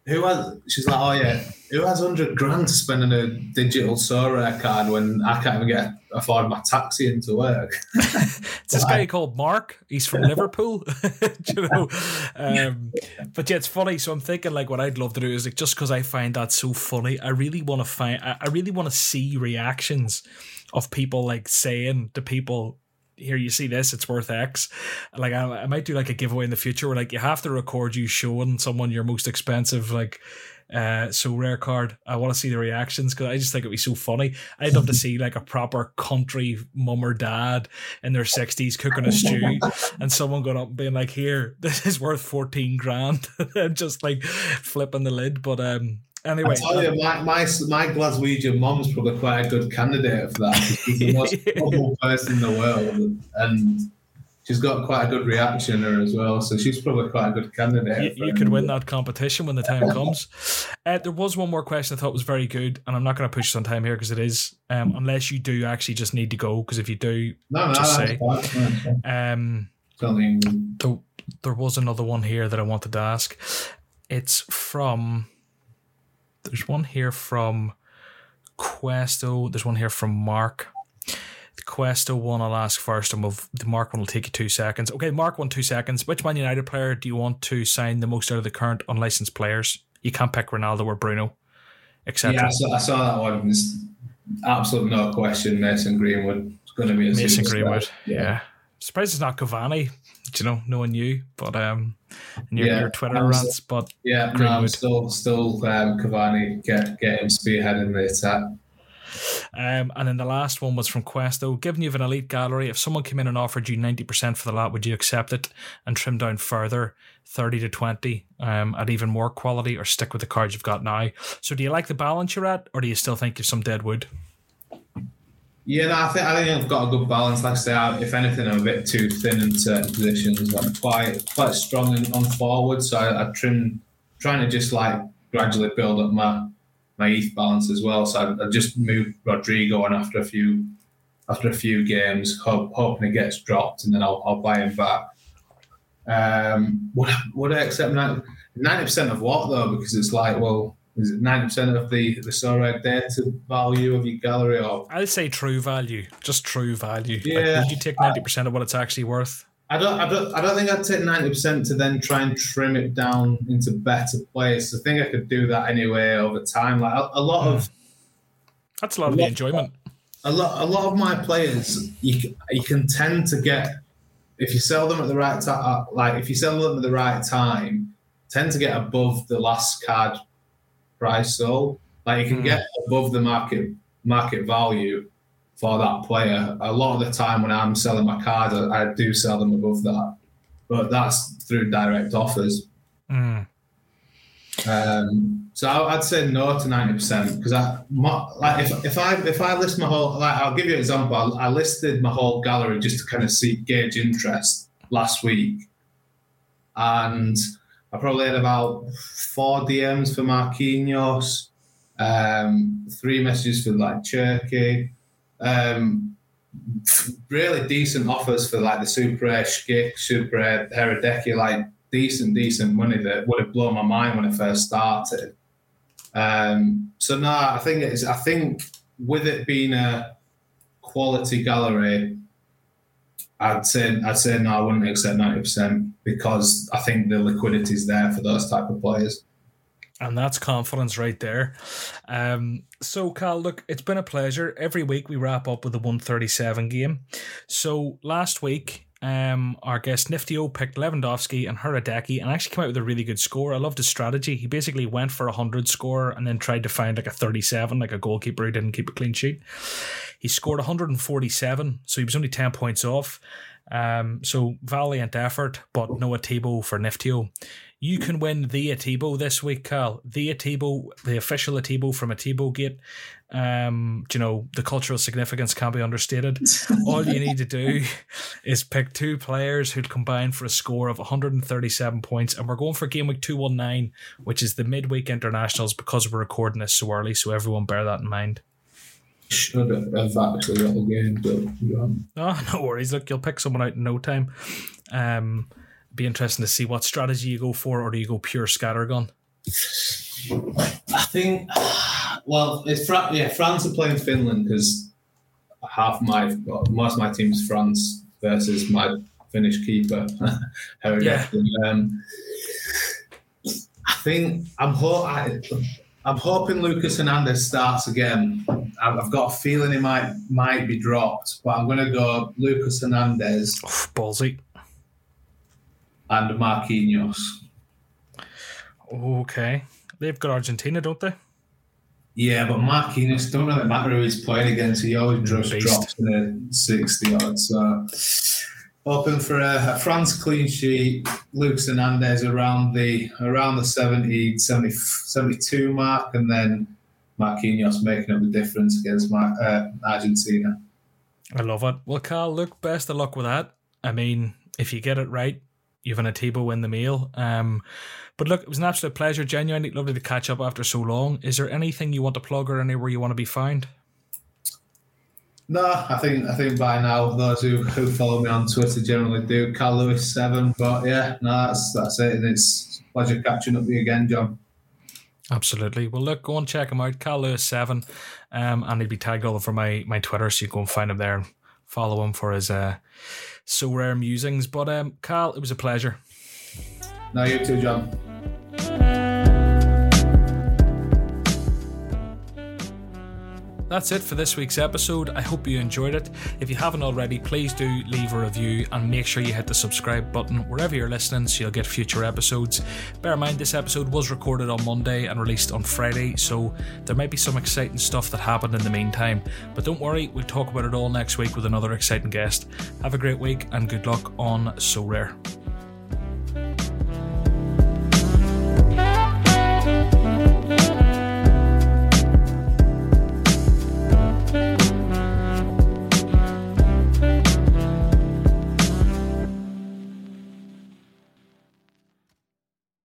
who has? She's like, oh yeah, who has hundred grand to spend on a digital Sorare card when I can't even get afford my taxi into work? (laughs) it's this guy called Mark. He's from Liverpool. (laughs) you know, um, but yeah, it's funny. So I'm thinking like, what I'd love to do is like, just because I find that so funny, I really want to find, I, I really want to see reactions of people like saying to people here you see this it's worth x. Like I, I might do like a giveaway in the future where like you have to record you showing someone your most expensive like uh Sorare card. I want to see the reactions because i just think it'd be so funny. I'd love to (laughs) see like a proper country mum or dad in their 60s cooking a stew (laughs) and someone going up and being like here (laughs) this is worth 14 grand and just like flipping the lid. But um Anyway, I tell you, my, my, my Glaswegian mom's probably quite a good candidate for that. She's the (laughs) most humble person in the world, and she's got quite a good reaction her as well. So she's probably quite a good candidate. You, you could win that competition when the time (laughs) comes. Uh, there was one more question I thought was very good, and I'm not going to push on time here because it is, um, unless you do actually just need to go. Because if you do, no, no, just say. Um, there was another one here that I wanted to ask. It's from there's one here from Questo. There's one here from Mark. The Questo one I'll ask first, and we'll, the Mark one will take you two seconds. Okay, Mark one, two seconds. Which Man United player do you want to sign the most out of the current unlicensed players? You can't pick Ronaldo or Bruno, etc. Yeah, I saw, I saw, that one. It's absolute no question. Mason Greenwood is going to be a Mason Greenwood. Yeah. yeah. Surprised it's not Cavani. You know, no one knew, but um, your, yeah, your Twitter rants. But yeah, no, I'm still still um, Cavani get get him spearheading the attack. Um, and then the last one was from Questo. Given you have an elite gallery, if someone came in and offered you 90% for the lot, would you accept it and trim down further, 30 to 20, um, at even more quality, or stick with the cards you've got now? So do you like the balance you're at, or do you still think you've some dead wood? Yeah, no, I think I think I've got a good balance. Like I say, I, if anything, I'm a bit too thin in certain positions. I'm quite quite strong in, on forward, so I, I trim, trying to just like gradually build up my my ETH balance as well. So I, I just moved Rodrigo on after a few after a few games, hope, hoping it gets dropped, and then I'll, I'll buy him back. Um, would would I accept ninety percent of what though? Because it's like, well, is it ninety percent of the the Sorare data value of your gallery? Or I'd say true value, just true value. Yeah, like, you take ninety percent of what it's actually worth? I don't, I don't, I don't think I'd take ninety percent to then try and trim it down into better place. I think I could do that anyway over time. Like a, a lot of that's a lot a of the enjoyment. A lot, a lot of my players, you you can tend to get if you sell them at the right time. Uh, like if you sell them at the right time, tend to get above the last card price sold. Like you can mm. get above the market market value for that player. A lot of the time when I'm selling my cards, I, I do sell them above that, but that's through direct offers. Mm. Um, so I'd say no to ninety percent because I like if, if I if I list my whole like I'll give you an example. I listed my whole gallery just to kind of see gauge interest last week, and I probably had about four DMs for Marquinhos, um, three messages for like Cherki, um, really decent offers for like the Super Rare Schick, Super Rare Hradecky, like decent, decent money that would have blown my mind when it first started. Um, so no, I think it's. I think with it being a quality gallery, I'd say I'd say no, I wouldn't accept ninety percent because I think the liquidity is there for those type of players. And that's confidence right there. Um, so, Cal, look, it's been a pleasure. Every week we wrap up with a 137 game. So, last week, um, our guest Niftio picked Lewandowski and Hradecky and actually came out with a really good score. I loved his strategy. He basically went for a 100 score and then tried to find like a 37, like a goalkeeper who didn't keep a clean sheet. He scored 147, so he was only 10 points off. Um, so valiant effort, but no Atibo for Niftio. You can win the Atibo this week, Cal. The Atibo, the official Atibo from Atibo Gate. Um, you know, the cultural significance can't be understated. All you need to do (laughs) is pick two players who'd combine for a score of 137 points, and we're going for game week 219, which is the midweek internationals because we're recording this so early, so everyone bear that in mind. Should have actually got the game, but (laughs) oh, no worries. Look, you'll pick someone out in no time. Um, be interesting to see what strategy you go for, or do you go pure scattergun? I think, well, it's Fra- yeah, France are playing Finland because half my well, most of my team's France versus my Finnish keeper. (laughs) yeah. Um, I think I'm ho- I, I'm hoping Lucas Hernandez starts again. I've got a feeling he might might be dropped, but I'm going to go Lucas Hernandez. Ballsy and Marquinhos. Okay. They've got Argentina, don't they? Yeah, but Marquinhos don't really matter who he's playing against. He always just drops in the 60 odds. So hoping for a, a, France clean sheet. Lucas Hernandez around the around the 70, 70 72 mark, and then Marquinhos making up the difference against uh, Argentina. I love it. Well, Carl, look, best of luck with that. I mean, if you get it right, you've an Atibo win the meal. Um, but look, it was an absolute pleasure. Genuinely lovely to catch up after so long. Is there anything you want to plug or anywhere you want to be found? No, I think I think by now those who, who follow me on Twitter generally do. Cal Lewis seven, but yeah, no, that's that's it. And it's a pleasure catching up with you again, John. Absolutely. Well, look, go and check him out, Cal Lewis seven, um, and he'll be tagged all over my my Twitter, so you go and find him there and follow him for his uh Sorare musings. But um, Cal, it was a pleasure. No, you too, John. That's it for this week's episode. I hope you enjoyed it. If you haven't already, please do leave a review and make sure you hit the subscribe button wherever you're listening so you'll get future episodes. Bear in mind, this episode was recorded on Monday and released on Friday, so there might be some exciting stuff that happened in the meantime. But don't worry, we'll talk about it all next week with another exciting guest. Have a great week and good luck on Sorare.